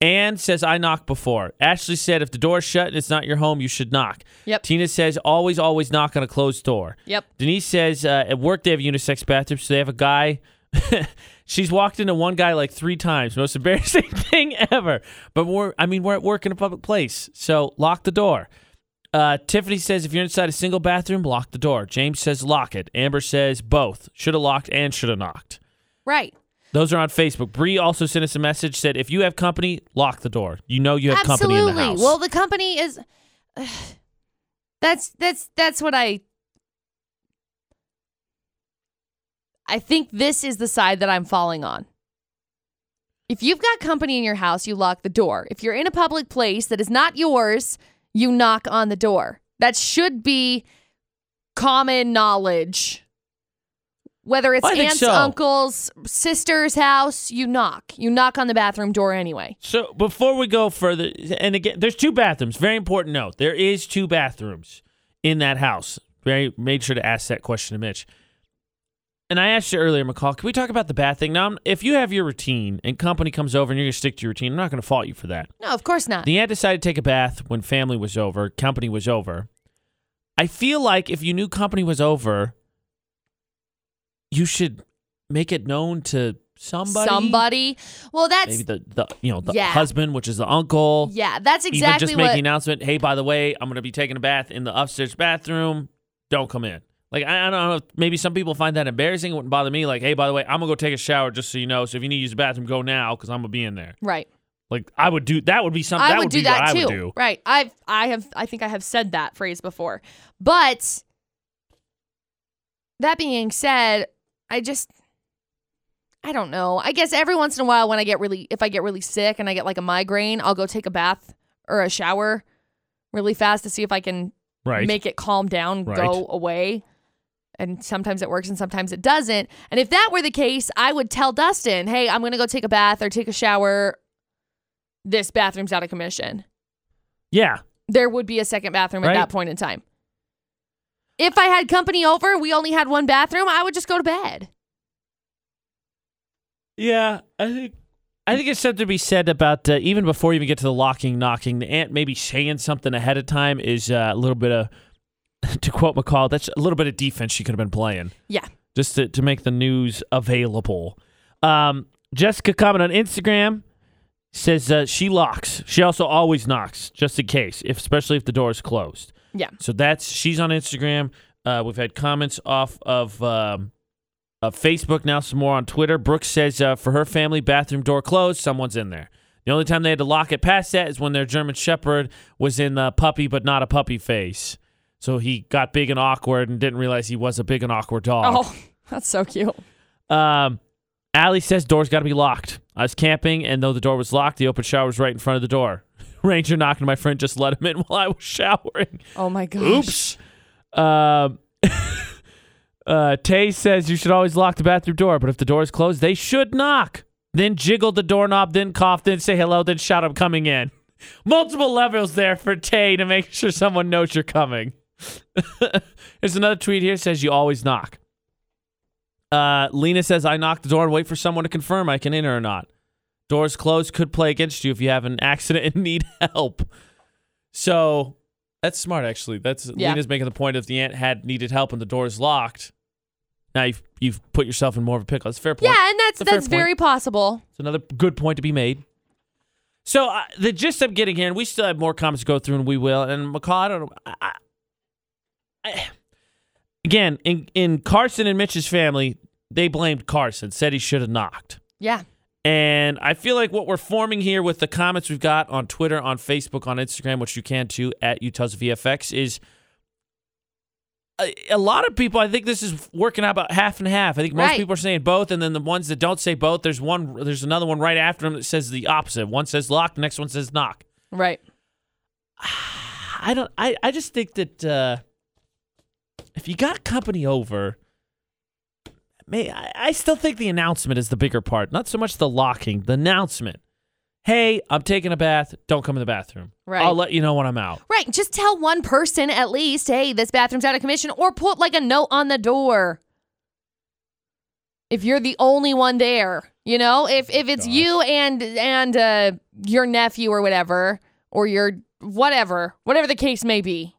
Anne says, I knocked before. Ashley said, if the door's shut and it's not your home, you should knock. Yep. Tina says, always, always knock on a closed door. Yep. Denise says, uh, at work they have unisex bathrooms, so they have a guy. She's walked into one guy like three times. Most embarrassing thing ever. But we're, I mean, we're at work in a public place, so lock the door. Uh, Tiffany says, if you're inside a single bathroom, lock the door. James says, lock it. Amber says, both. Should have locked and should have knocked. Right. Those are on Facebook. Bree also sent us a message said, if you have company, lock the door. You know you have company in the house. Well, the company is. That's that's that's what I. I think this is the side that I'm falling on. If you've got company in your house, you lock the door. If you're in a public place that is not yours, you knock on the door. That should be common knowledge. Whether it's I aunts, so. uncles, sister's house, you knock. You knock on the bathroom door anyway. So before we go further, and again, there's two bathrooms. Very important note: there is two bathrooms in that house. Very made sure to ask that question to Mitch. And I asked you earlier, McCall. Can we talk about the bath thing now? If you have your routine and company comes over and you're gonna stick to your routine, I'm not gonna fault you for that. No, of course not. The aunt decided to take a bath when family was over, company was over. I feel like if you knew company was over, you should make it known to somebody. Somebody. Well, that's maybe the, the you know the Yeah. husband, which is the uncle. yeah, that's Even exactly just what. an announcement. Hey, by the way, I'm going to be taking a bath in the upstairs bathroom. Don't come in. Like I, I don't know. Maybe some people find that embarrassing. It wouldn't bother me. Like, hey, by the way, I'm gonna go take a shower just so you know. So if you need to use the bathroom, go now because I'm gonna be in there. right. Like I would do. That would be something. I that would, would do be that too. I would do. Right. I've I have I think I have said that phrase before. But that being said, I just I don't know. I guess every once in a while when I get really if I get really sick and I get like a migraine, I'll go take a bath or a shower really fast to see if I can Right. make it calm down, Right. go away. And sometimes it works and sometimes it doesn't. And if that were the case, I would tell Dustin, hey, I'm going to go take a bath or take a shower. This bathroom's out of commission. yeah. There would be a second bathroom Right. at that point in time. If I had company over, we only had one bathroom, I would just go to bed. Yeah. I think. I think it's something to be said about uh, even before you even get to the locking, knocking. The aunt maybe saying something ahead of time is uh, a little bit of, to quote McCall, that's a little bit of defense she could have been playing. Yeah. just to, to make the news available. Um, Jessica comment on Instagram says uh, she locks. She also always knocks just in case, if especially if the door is closed. Yeah. So that's she's on Instagram. Uh, we've had comments off of um, of Facebook now, some more on Twitter. Brooks says uh, for her family, bathroom door closed, someone's in there. The only time they had to lock it past that is when their German Shepherd was in the puppy but not a puppy phase. So he got big and awkward and didn't realize he was a big and awkward dog. Oh, that's so cute. Um, Allie says door's got to be locked. I was camping, and though the door was locked, the open shower was right in front of the door. Ranger knocked, and my friend just let him in while I was showering. Oh my gosh. Oops. Um, uh, Tay says you should always lock the bathroom door, but if the door is closed, they should knock. Then jiggle the doorknob, then cough, then say hello, then shout, I'm coming in. Multiple levels there for Tay to make sure someone knows you're coming. There's another tweet here says you always knock. Uh, Lena says I knock the door and wait for someone to confirm I can enter or not. Doors closed could play against you if you have an accident and need help. So that's smart, actually. That's Yeah. Lena's making the point if the aunt had needed help and the door is locked, now you've you've put yourself in more of a pickle. It's a fair point. Yeah, and that's fair that's very possible. It's another good point to be made. So uh, the gist I'm getting here, and we still have more comments to go through, and we will. And McCall, I don't know. I, I, again, in in Carson and Mitch's family, they blamed Carson, said he should have knocked. Yeah. And I feel like what we're forming here with the comments we've got on Twitter, on Facebook, on Instagram, which you can too at Utah's VFX, is a, a lot of people. I think this is working out about half and half. I think most Right. people are saying both, and then the ones that don't say both, there's one, there's another one right after them that says the opposite. One says lock, the next one says knock. Right. I don't. I I just think that uh, if you got company over, may I, I still think the announcement is the bigger part, not so much the locking. The announcement. Hey, I'm taking a bath. Don't come in the bathroom. Right. I'll let you know when I'm out. Right. Just tell one person at least, hey, this bathroom's out of commission, or put like a note on the door. If you're the only one there, you know, if if it's you and and uh, your nephew or whatever, or your whatever, whatever the case may be.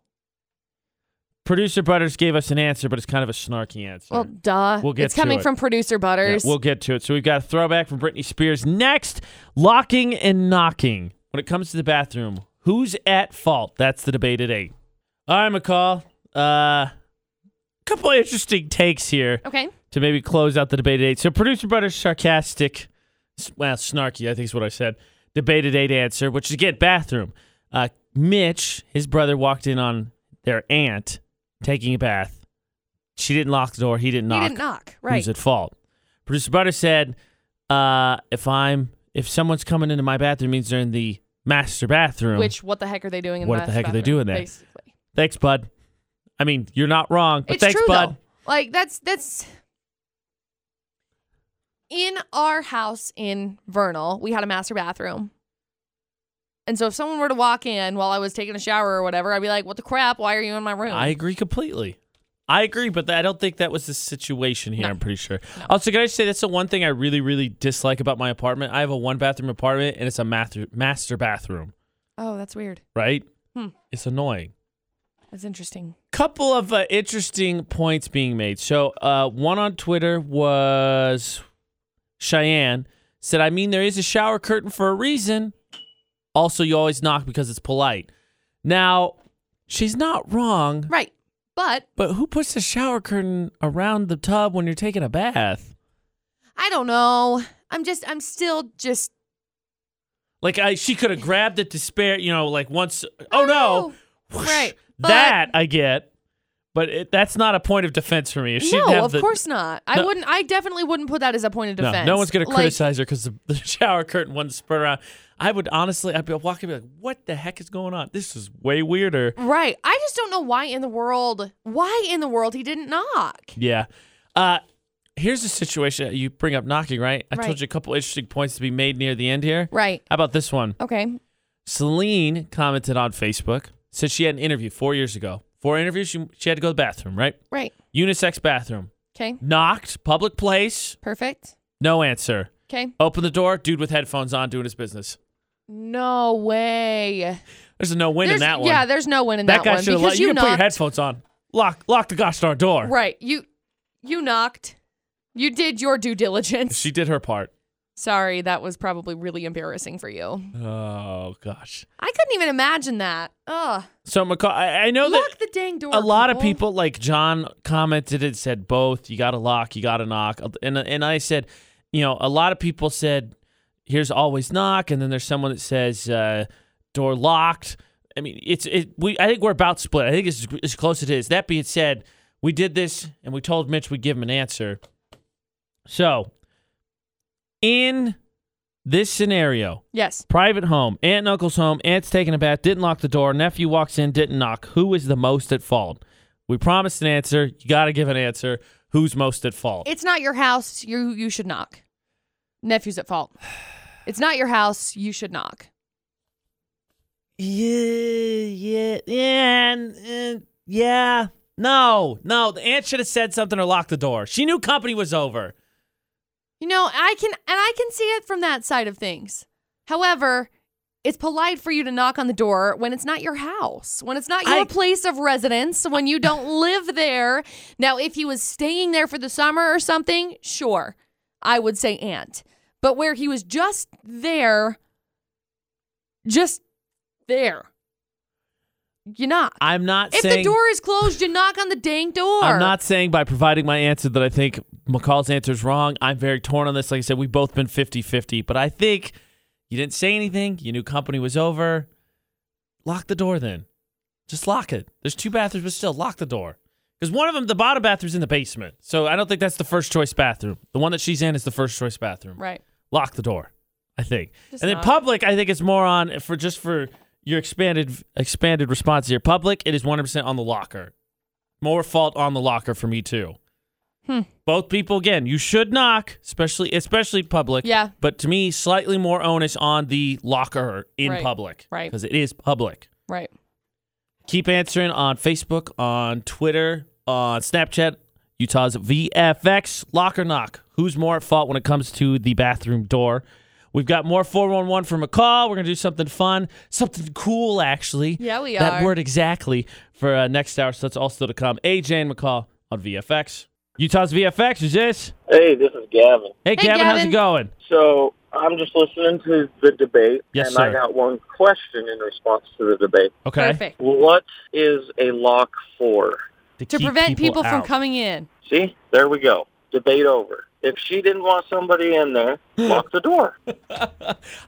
Producer Butters gave us an answer, but it's kind of a snarky answer. Well, duh. We'll get it's coming it. from producer Yeah, Butters. we'll get to it. So we've got a throwback from Britney Spears. Next, locking and knocking. When it comes to the bathroom, who's at fault? That's the debate at eight. All right, McCall. Uh, couple of interesting takes here okay. to maybe close out the debate at eight. So producer Butters sarcastic, well, snarky, I think is what I said. Debate at eight answer, which is again bathroom. Uh, Mitch, his brother, walked in on their aunt taking a bath. She didn't lock the door. He didn't knock He didn't knock. Right. who's at fault. Producer Butter said, uh, if I'm if someone's coming into my bathroom it means they're in the master bathroom. Which what the heck are they doing in What the the heck are they doing there? Basically. thanks, bud. I mean, you're not wrong, but it's thanks, true bud. though. Like that's that's in our house in Vernal, we had a master bathroom. And so if someone were to walk in while I was taking a shower or whatever, I'd be like, "What the crap? Why are you in my room?" I agree completely. I agree, but I don't think that was the situation here. No. I'm pretty sure. Also, can I just say that's the one thing I really, really dislike about my apartment? I have a one bathroom apartment, and it's a master master bathroom. oh, that's weird. Right? Hmm. It's annoying. That's interesting. couple of uh, interesting points being made. So, uh, one on Twitter was Cheyenne said, "I mean, there is a shower curtain for a reason. Also, you always knock because it's polite." Now, she's not wrong, Right. But but who puts the shower curtain around the tub when you're taking a bath? I don't know. I'm just I'm still just Like, I, she could have grabbed it to spare, you know, like once. Oh no! Oh, Right. that I get, but it, that's not a point of defense for me. If she no, of the, course not. I wouldn't. I definitely wouldn't put that as a point of defense. no one's gonna Like, criticize her because the, the shower curtain wasn't spread around. I would honestly, I'd be walking, be like, "What the heck is going on? This is way weirder." Right. I just don't know why in the world. Why in the world he didn't knock? Yeah. Uh, here's the situation. You bring up knocking, right? I Right. told you a couple interesting points to be made near the end here. Right. How about this one? Okay. Celine commented on Facebook. Said she had an interview four years ago. Four interviews. She, she had to go to the bathroom, right? Right. Unisex bathroom. Okay. Knocked. Public place. Perfect. No answer. Okay. Open the door. Dude with headphones on doing his business. No way. There's a no win in that one. Yeah, there's no win in that one. that, guy one should have because let you you, can put your knocked. headphones on. Lock lock the gosh darn door. Right. You you knocked. You did your due diligence. She did her part. Sorry, that was probably really embarrassing for you. Oh gosh. I couldn't even imagine that. Ugh. So McCall, I, I know that Lock the dang door. a lot of people, like John, commented and said both. You got to lock, you got to knock, and and I said, you know, a lot of people said, here's always knock, and then there's someone that says uh, door locked. I mean, it's it. We I think we're about split. I think it's as close as it is. That being said, we did this and we told Mitch we'd give him an answer. So, in this scenario, Yes. private home, aunt and uncle's home, aunt's taking a bath, didn't lock the door, nephew walks in, didn't knock. Who is the most at fault? We promised an answer. You got to give an answer. Who's most at fault? It's not your house. You you should knock. Nephew's at fault. It's not your house. You should knock. Yeah, yeah, yeah, and, uh, yeah. No, no. The aunt should have said something or locked the door. She knew company was over. You know, I can and I can see it from that side of things. However, it's polite for you to knock on the door when it's not your house, when it's not your I- place of residence, when you don't live there. Now, if he was staying there for the summer or something, sure, I would say aunt. But where he was just there, just there, you knock. I'm not saying If saying the door is closed, you knock on the dang door. I'm not saying by providing my answer that I think McCall's answer is wrong. I'm very torn on this. Like I said, we've both been 50 50, but I think you didn't say anything. You knew company was over. Lock the door then. Just lock it. There's two bathrooms, but still lock the door. Because one of them, the bottom bathroom's in the basement. So I don't think that's the first choice bathroom. The one that she's in is the first choice bathroom. Right. Lock the door, I think. Just and then knock. public, I think it's more on for just for your expanded expanded response here. Public, it is 100% on the locker. More fault on the locker for me too. Hmm. Both people again, you should knock, especially especially public. Yeah. But to me, slightly more onus on the locker in Right. public. Right. Because it is public. Right. Keep answering on Facebook, on Twitter, on Snapchat. Utah's VFX Locker knock. Who's more at fault when it comes to the bathroom door? We've got more 411 for McCall. We're going to do something fun, something cool, actually. Yeah, we That are. That word exactly for uh, next hour. So that's all still to come. AJ and McCall on VFX. Utah's VFX is this. Hey, this is Gavin. Hey, Hey, Gavin, how's it going? So I'm just listening to the debate, Yes, and sir. I got one question in response to the debate. Okay. Perfect. What is a lock for? To keep prevent people, from coming in. See, there we go. Debate over. If she didn't want somebody in there, lock the door.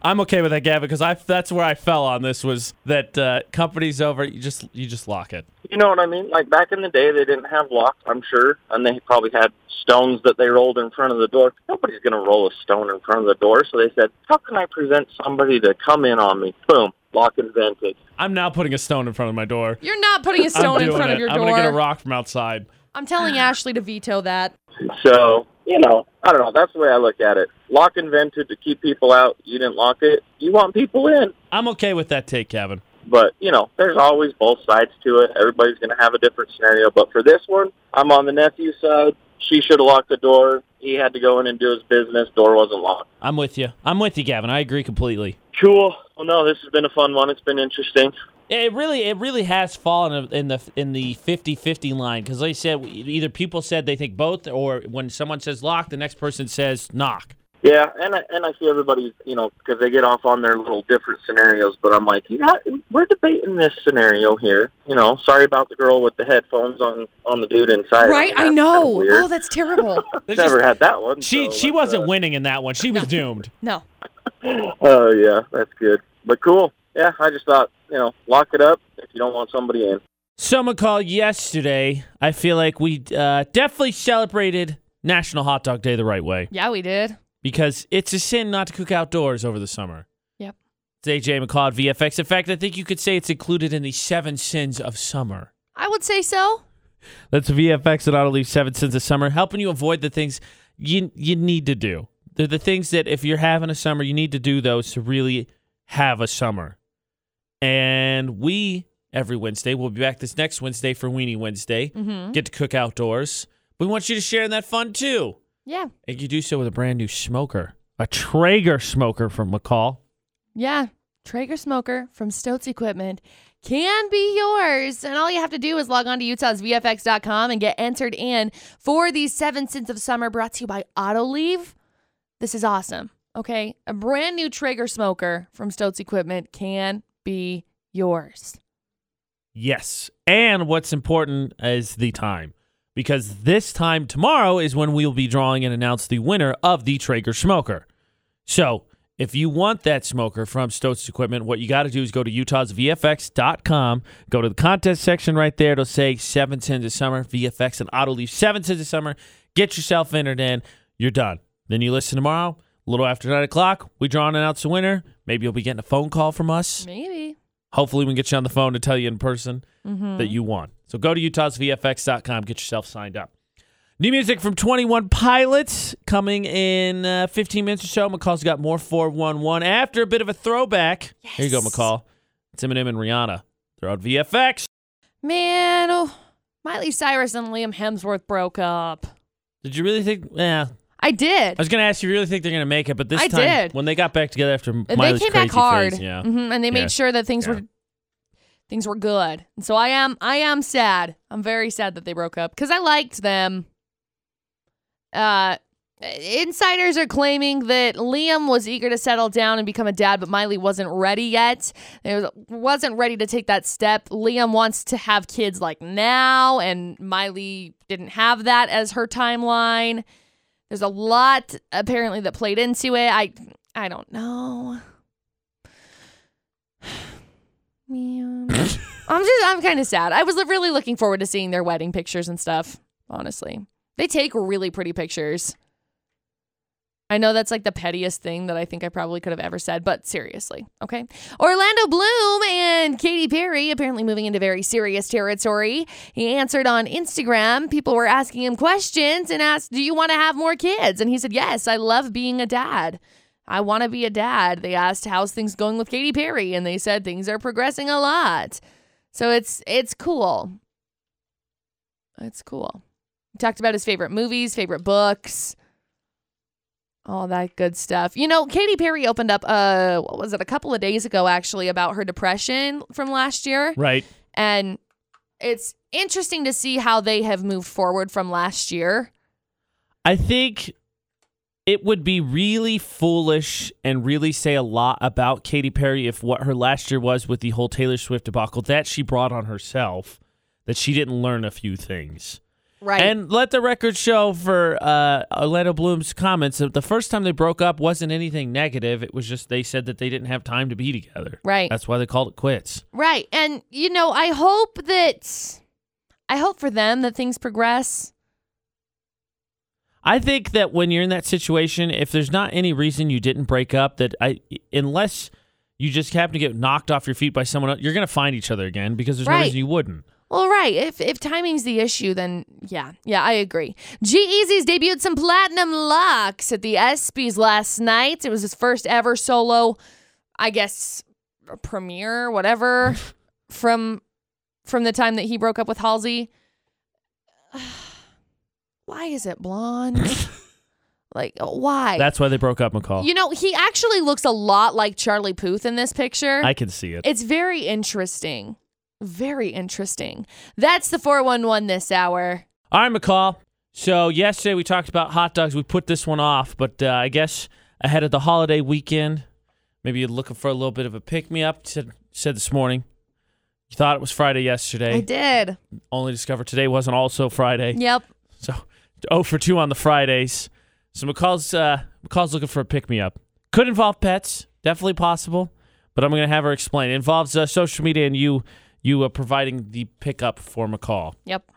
I'm okay with that, Gavin, because I that's where I fell on this was that uh, company's over. You just you just lock it. You know what I mean? Like back in the day, they didn't have locks, I'm sure, and they probably had stones that they rolled in front of the door. Nobody's going to roll a stone in front of the door, so they said, "How can I prevent somebody to come in on me?" Boom, lock invented. I'm now putting a stone in front of my door. You're not putting a I'm stone in front it. of your door. I'm door. gonna get a rock from outside. I'm telling Ashley to veto that. So, you know, I don't know. That's the way I look at it. Lock invented to keep people out. You didn't lock it. You want people in. I'm okay with that take, Kevin. But, you know, there's always both sides to it. Everybody's going to have a different scenario. But for this one, I'm on the nephew's side. She should have locked the door. He had to go in and do his business. Door wasn't locked. I'm with you. I'm with you, Gavin. I agree completely. Cool. Well, no, this has been a fun one. It's been interesting. It really, it really has fallen in the in the 50-50 line because, like I said, either people said they think both, or when someone says lock, the next person says knock. Yeah, and I, and I see everybody, you know, because they get off on their little different scenarios. But I'm like, yeah, we're debating this scenario here. You know, sorry about the girl with the headphones on on the dude inside. right? I That's know. kinda. Oh, that's terrible. There's Never had that one. she so she let's, wasn't uh, winning in that one. She was doomed. no. Oh yeah, that's good. But cool. Yeah, I just thought, you know, lock it up if you don't want somebody in. Someone called yesterday. I feel like we uh, definitely celebrated National Hot Dog Day the right way. Yeah, we did. because it's a sin not to cook outdoors over the summer. Yep. It's AJ McCall VFX. In fact, I think you could say it's included in the seven sins of summer. I would say so. That's VFX and Auto Leave Seven Sins of Summer, helping you avoid the things you you need to do. They're the things that if you're having a summer, you need to do those to really have a summer. And we every Wednesday, we'll be back this next Wednesday for Weenie Wednesday. Mm-hmm. Get to cook outdoors. We want you to share in that fun too. Yeah. And you do so with a brand new smoker, a Traeger smoker from McCall. Yeah. Traeger smoker from Stotz Equipment can be yours. And all you have to do is log on to utahsvfx.com and get entered in for these seven sins of summer brought to you by Auto Autoleave. This is awesome. Okay. A brand new Traeger smoker from Stotz Equipment can be yours. Yes. And what's important is the time. Because this time tomorrow is when we'll be drawing and announce the winner of the Traeger smoker. So if you want that smoker from Stotz Equipment, what you got to do is go to utahsvfx.com, go to the contest section right there. It'll say seven sins of summer, VFX and auto leave seven sins of summer. Get yourself entered in. You're done. Then you listen tomorrow, a little after nine o'clock. We draw and announce the winner. Maybe you'll be getting a phone call from us. Maybe. Hopefully, we can get you on the phone to tell you in person Mm-hmm. that you won. So go to utahsvfx.com, get yourself signed up. New music from 21 Pilots coming in uh, 15 minutes or so. McCall's got more 411 after a bit of a throwback. Here you go, Yes. McCall. It's Eminem and Rihanna. They're on VFX. Man, oh, Miley Cyrus and Liam Hemsworth broke up. Did you really think? Yeah. I did. I was gonna ask you, you really think they're gonna make it? But this I time, did. when they got back together after they Miley's came crazy back hard, phase, yeah, Mhm, and they Yeah. made sure that things Yeah. were things were good. And so I am I am sad. I'm very sad that they broke up because I liked them. Uh, insiders are claiming that Liam was eager to settle down and become a dad, but Miley wasn't ready yet. It was, wasn't ready to take that step. Liam wants to have kids like now, and Miley didn't have that as her timeline. There's a lot apparently that played into it. I I don't know. I'm just I'm kind of sad. I was really looking forward to seeing their wedding pictures and stuff, honestly. They take really pretty pictures. I know that's like the pettiest thing that I think I probably could have ever said, but seriously, okay? Orlando Bloom and Katy Perry apparently moving into very serious territory. He answered on Instagram. People were asking him questions and asked, Do you want to have more kids? And he said, Yes, I love being a dad. I want to be a dad. They asked, How's things going with Katy Perry? And they said, Things are progressing a lot. So it's it's cool. It's cool. He talked about his favorite movies, favorite books, all that good stuff. You know, Katy Perry opened up uh what was it, a couple of days ago actually about her depression from last year. right. And it's interesting to see how they have moved forward from last year. I think it would be really foolish and really say a lot about Katy Perry if what her last year was with the whole Taylor Swift debacle that she brought on herself, that she didn't learn a few things. Right. And let the record show for uh, Orlando Bloom's comments that the first time they broke up wasn't anything negative. It was just they said that they didn't have time to be together. right. That's why they called it quits. Right. And you know, I hope that I hope for them that things progress. I think that when you're in that situation, if there's not any reason you didn't break up, that I unless you just happen to get knocked off your feet by someone else, you're gonna find each other again because there's no reason you wouldn't. Well, right. If if timing's the issue, then yeah, yeah, I agree. G Eazy's debuted some platinum locks at the ESPYS last night. It was his first ever solo, I guess, premiere, whatever, from from the time that he broke up with Halsey. Why is it blonde? like, uh, why? That's why they broke up, McCall. you know, he actually looks a lot like Charlie Puth in this picture. I can see it. It's very interesting. Very interesting. That's the 411 this hour. All right, McCall. So yesterday we talked about hot dogs. We put this one off, but uh, I guess ahead of the holiday weekend, maybe you're looking for a little bit of a pick me up. Said, said this morning. You thought it was Friday yesterday. I did. Only discovered today wasn't also Friday. Yep. So, oh for two on the Fridays. So McCall's uh, McCall's looking for a pick me up. Could involve pets, definitely possible, but I'm gonna have her explain. It involves uh, social media and you you are providing the pickup for McCall, Yep.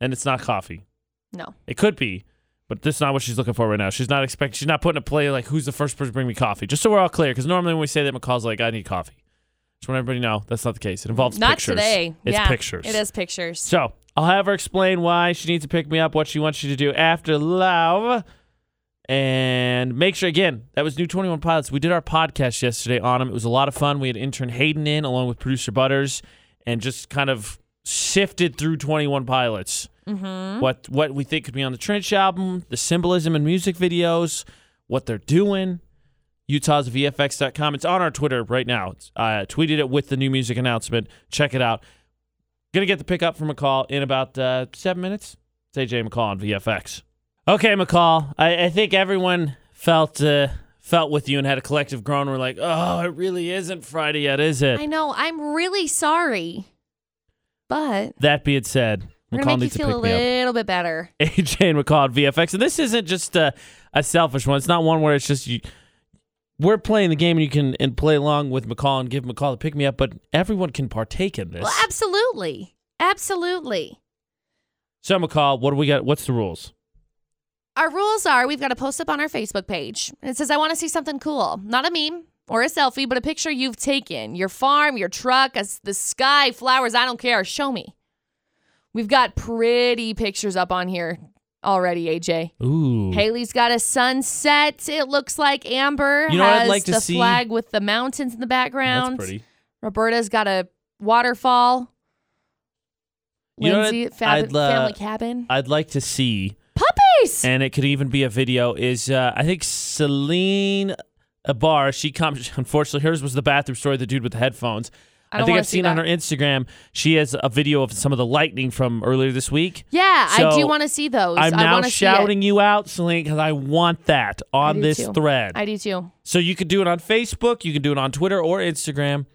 and it's not coffee. No. It could be, but this is not what she's looking for right now. She's not expecting. She's not putting a play like who's the first person to bring me coffee. Just so we're all clear, because normally when we say that, McCall's like, I need coffee. Just want everybody to know that's not the case. It involves Not pictures. today. It's yeah, pictures. It is pictures. So I'll have her explain why she needs to pick me up, what she wants you to do after love. And make sure, again, that was New 21 Pilots. We did our podcast yesterday on them. It was a lot of fun. We had intern Hayden in along with producer Butters and just kind of sifted through 21 Pilots. Mm-hmm. What, what we think could be on the Trench album, the symbolism in music videos, what they're doing. Utah's VFX.com. It's on our Twitter right now. It's, I tweeted it with the new music announcement. Check it out. Gonna get the pickup from McCall in about uh, seven minutes. It's AJ McCall on VFX. Okay, McCall. I, I think everyone felt uh, felt with you and had a collective groan. We're like, oh, it really isn't Friday yet, is it? I know. I'm really sorry. But that being said, we're McCall to make you to feel a little bit better. AJ and McCall at VFX. And this isn't just a, a selfish one. It's not one where it's just you. We're playing the game and you can and play along with McCall and give McCall a pick me up, but everyone can partake in this. Well, absolutely. Absolutely. So McCall, what do we got? What's the rules? Our rules are we've got to post up on our Facebook page. And it says, I want to see something cool. Not a meme or a selfie, but a picture you've taken. Your farm, your truck, the sky, flowers, I don't care. Show me. We've got pretty pictures up on here already, AJ. Ooh. Haley's got a sunset. It looks like Amber You know what I'd has like to the see? flag with the mountains in the background. That's pretty. Roberta's got a waterfall. You know what I'd- fab- I'd, uh, family cabin. I'd like to see Puppies. and it could even be a video. Is uh, I think Celine Abar? She comes. Unfortunately, hers was the bathroom story. The dude with the headphones. I don't think I've see seen on her Instagram. She has a video of some of the lightning from earlier this week. yeah, I do want to see those. I'm I now want to see shouting you out, Celine, because I want that on this too. thread. I do too. So you could do it on Facebook, you can do it on Twitter or Instagram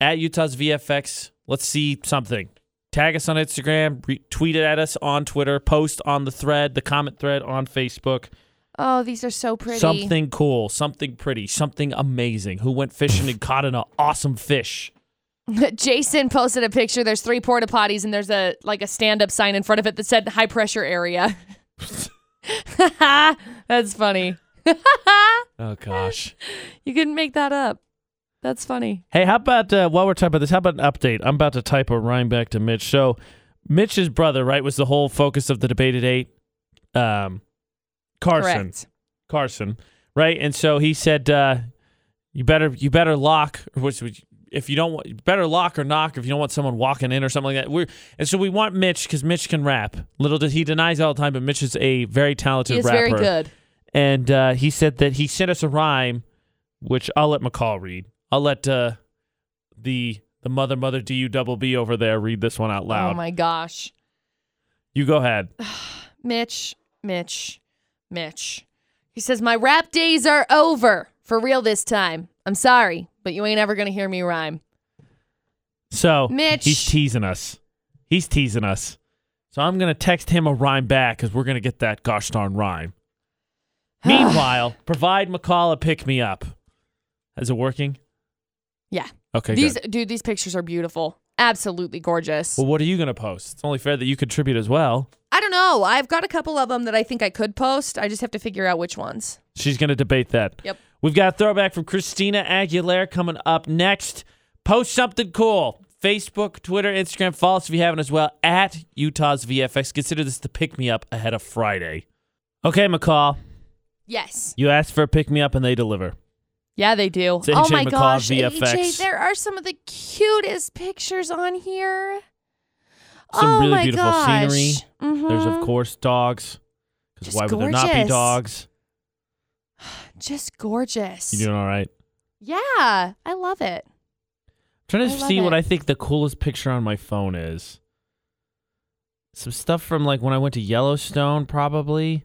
at Utah's VFX. Let's see something. Tag us on Instagram, re- tweet it at us on Twitter, post on the thread, the comment thread on Facebook. Oh, these are so pretty. Something cool, something pretty, something amazing. Who went fishing and caught an awesome fish? Jason posted a picture. There's three porta potties and there's a like a stand up sign in front of it that said high pressure area. That's funny. Oh gosh. You couldn't make that up. That's funny. Hey, how about uh, while we're talking about this? How about an update? I'm about to type a rhyme back to Mitch. So, Mitch's brother, right, was the whole focus of the debate at eight. Um, Carson, Correct. Carson, right? And so he said, uh, "You better, you better lock, which, which if you don't want, you better lock or knock if you don't want someone walking in or something like that." We're and so we want Mitch because Mitch can rap. Little does he denies all the time, but Mitch is a very talented He is rapper very good. and uh, he said that he sent us a rhyme, which I'll let McCall read. I'll let uh, the the mother mother D U double B over there read this one out loud. Oh my gosh. you go ahead. Mitch, Mitch, Mitch. He says, My rap days are over. For real this time. I'm sorry, but you ain't ever going to hear me rhyme. So Mitch. he's teasing us. He's teasing us. So I'm gonna text him a rhyme back because we're gonna get that gosh darn rhyme. Meanwhile, provide McCall a pick me up. Is it working? Yeah. Okay. These good. dude, these pictures are beautiful. Absolutely gorgeous. Well, what are you gonna post? It's only fair that you contribute as well. I don't know. I've got a couple of them that I think I could post. I just have to figure out which ones. She's going to debate that. Yep. We've got a throwback from Christina Aguilera coming up next. Post something cool. Facebook, Twitter, Instagram. Follow us if you haven't as well at Utah's VFX. Consider this the pick me up ahead of Friday. Okay, McCall. Yes. You asked for a pick me up and they deliver. Yeah, they do. It's oh AJ my McCall, gosh, VFX. AJ, there are some of the cutest pictures on here. Some oh really my beautiful gosh. scenery. There's, of Mhm. course, dogs. Because Just why would there not be gorgeous. dogs? just gorgeous. You doing all right? yeah, I love it. trying to I see what. I think the coolest picture on my phone is. Some stuff from like when I went to Yellowstone, probably.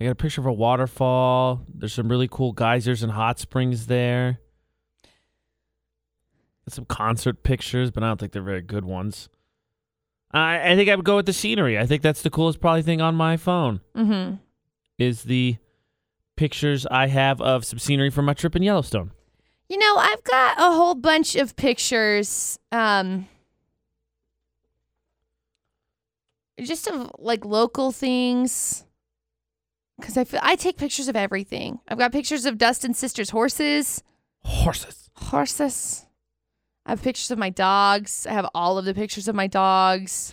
I got a picture of a waterfall. There's some really cool geysers and hot springs there. Some concert pictures, but I don't think they're very good ones. I, I think I would go with the scenery. I think that's the coolest probably thing on my phone Mm-hmm. is the pictures I have of some scenery from my trip in Yellowstone. You know, I've got a whole bunch of pictures, um, just of like local things. Because I feel I take pictures of everything. I've got pictures of Dustin's sister's horses. Horses. Horses. I have pictures of my dogs. I have all of the pictures of my dogs.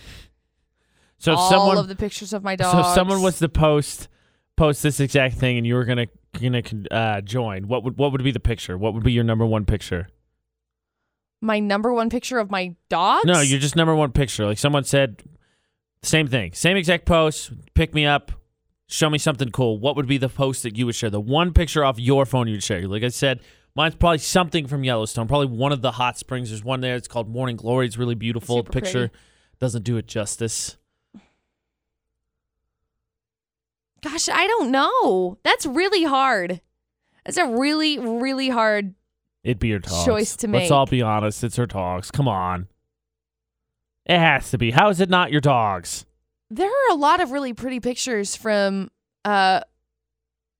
So if all someone of the pictures of my dogs. So if someone was to post post this exact thing and you were gonna gonna uh, join, what would what would be the picture? What would be your number one picture? my number one picture of my dogs. No, you're just number one picture. Like someone said, same thing, same exact post. Pick me up, show me something cool. What would be the post that you would share? The one picture off your phone you'd share. Like I said, mine's probably something from Yellowstone. Probably one of the hot springs. There's one there. It's called Morning Glory. It's really beautiful. Super picture pretty. doesn't do it justice. Gosh, I don't know. That's really hard. That's a really, really hard. It'd be your dogs. Choice to make. Let's all be honest. It's her dogs. Come on. It has to be. How is it not your dogs? There are a lot of really pretty pictures from. uh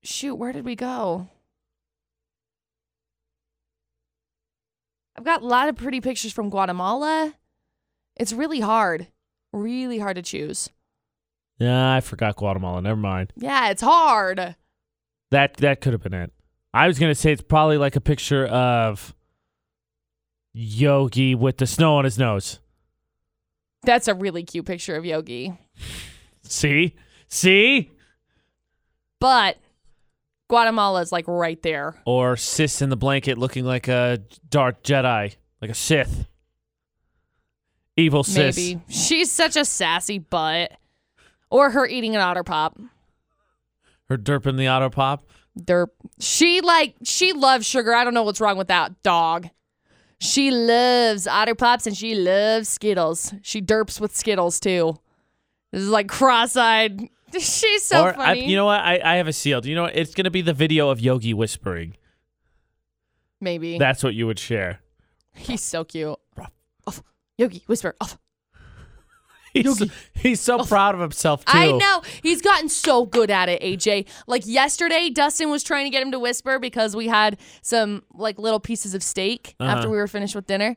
Shoot, where did we go? I've got a lot of pretty pictures from Guatemala. It's really hard, really hard to choose. Yeah, I forgot Guatemala. Never mind. Yeah, it's hard. That that could have been it. I was gonna say it's probably like a picture of Yogi with the snow on his nose. That's a really cute picture of Yogi. See, see, But Guatemala's like right there. or Sis in the blanket looking like a dark Jedi, like a Sith, evil sis. Maybe. She's such a sassy butt. Or her eating an otter pop. Her derping the otter pop. Derp. She like she loves sugar. I don't know what's wrong with that dog. She loves Otter Pops and she loves Skittles. She derps with Skittles too. This is like cross-eyed. She's so or I, funny. you know what? I, I have a seal. Do you know what? It's gonna be the video of Yogi whispering. Maybe That's what you would share. he's so cute. Yogi, whisper. Oh. He's, he's so proud of himself too. I know. He's gotten so good at it, AJ. Like yesterday, Dustin was trying to get him to whisper because we had some like little pieces of steak Uh-huh. after we were finished with dinner.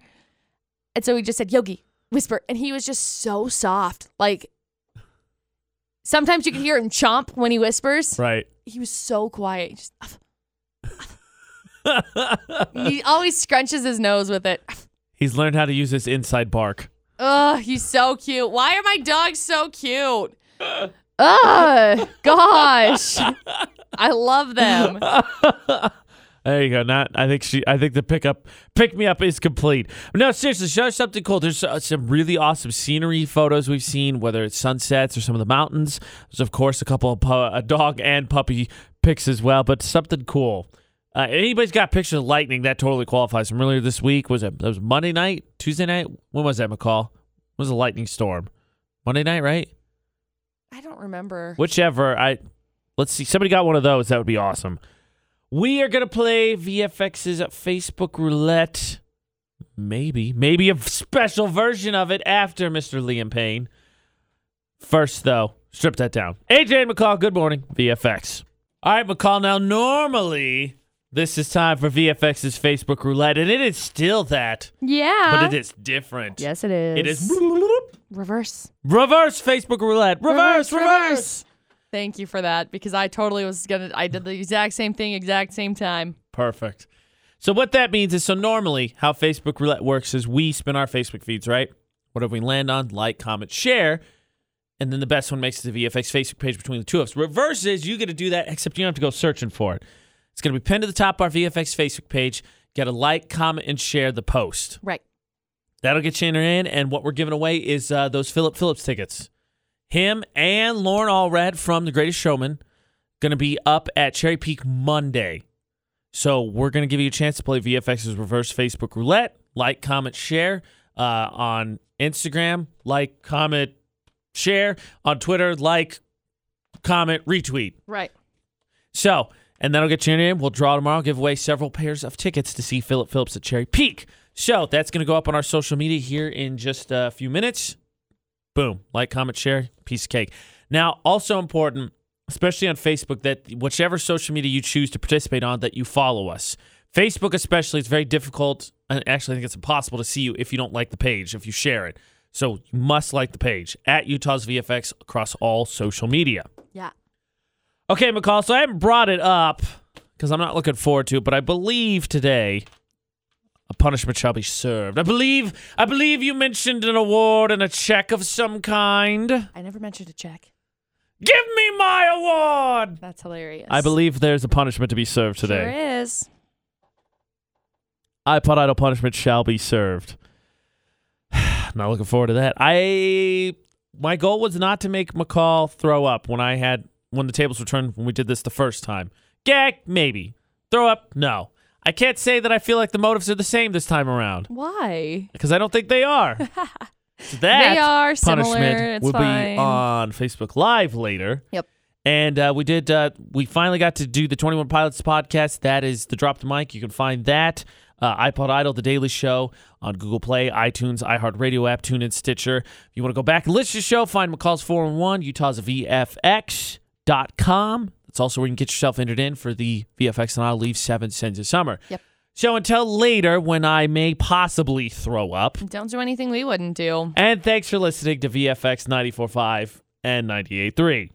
And so he just said, Yogi, whisper. And he was just so soft. Like sometimes you can hear him chomp when he whispers. Right. He was so quiet. He, just, he always scrunches his nose with it. He's learned how to use his inside bark. Ugh, he's so cute. Why are my dogs so cute? Ugh, gosh. I love them. There you go. Not. I think she. I think the pickup, pick me up is complete. No, seriously, show us something cool. There's uh, some really awesome scenery photos we've seen, whether it's sunsets or some of the mountains. There's of course a couple of pu- a dog and puppy pics as well, but something cool. Uh, anybody's got pictures of lightning that totally qualifies. From earlier this week was it? That was Monday night, Tuesday night. When was that, McCall? When was a lightning storm? Monday night, right? I don't remember. Whichever. I let's see. Somebody got one of those. That would be awesome. We are gonna play VFX's Facebook roulette. Maybe, maybe a special version of it after Mr. Liam Payne. First, though, strip that down. AJ and McCall. Good morning, VFX. All right, McCall. Now, normally this is time for VFX's Facebook roulette, and it is still that, Yeah. but it is different. Yes, it is. It is reverse. reverse Facebook roulette. Reverse, reverse. Thank you for that because I totally was gonna. I did the exact same thing, exact same time. Perfect. So what that means is so normally how Facebook roulette works is we spin our Facebook feeds, right? Whatever we land on, like, comment, share, and then the best one makes it to the VFX Facebook page between the two of us. Reverse is you get to do that, except you don't have to go searching for it. It's going to be pinned to the top of our VFX Facebook page. Get a like, comment, and share the post. Right. That'll get you in, and what we're giving away is uh, those Phillip Phillips tickets. Him and Lauren Allred from The Greatest Showman going to be up at Cherry Peak Monday. So we're going to give you a chance to play VFX's reverse Facebook roulette. Like, comment, share uh, on Instagram. Like, comment, share on Twitter. Like, comment, retweet. Right. So, and that'll get you in. We'll draw tomorrow, give away several pairs of tickets to see Phillip Phillips at Cherry Peak. So that's going to go up on our social media here in just a few minutes. Boom. Like, comment, share, piece of cake. Now, also important, especially on Facebook, that whichever social media you choose to participate on, that you follow us. Facebook, especially, it's very difficult. and Actually, I think it's impossible to see you if you don't like the page, if you share it. So you must like the page at Utah's VFX across all social media. Yeah. Okay, McCall. So I haven't brought it up because I'm not looking forward to it, but I believe today a punishment shall be served. I believe I believe you mentioned an award and a check of some kind. I never mentioned a check. Give me my award. That's hilarious. I believe there's a punishment to be served today. Sure is. iPod Idol punishment shall be served. not looking forward to that. I my goal was not to make McCall throw up when I had when the tables were turned when we did this the first time. Gag, maybe. Throw up, no. I can't say that I feel like the motives are the same this time around Why? because I don't think they are. So that They are similar. punishment It's will fine. be on Facebook Live later. Yep. And uh, we did. Uh, we finally got to do the Twenty One Pilots podcast. That is the Drop the Mic. You can find that uh, iPod Idol, The Daily Show on Google Play, iTunes, iHeartRadio app, TuneIn, Stitcher. If you want to go back and listen to the show, find McCall's Four One One, Utah's VFX.com. That's also where you can get yourself entered in for the VFX and I'll leave seven cents of summer. Yep. So until later, when I may possibly throw up. Don't do anything we wouldn't do. And thanks for listening to VFX 94.5 and 98.3.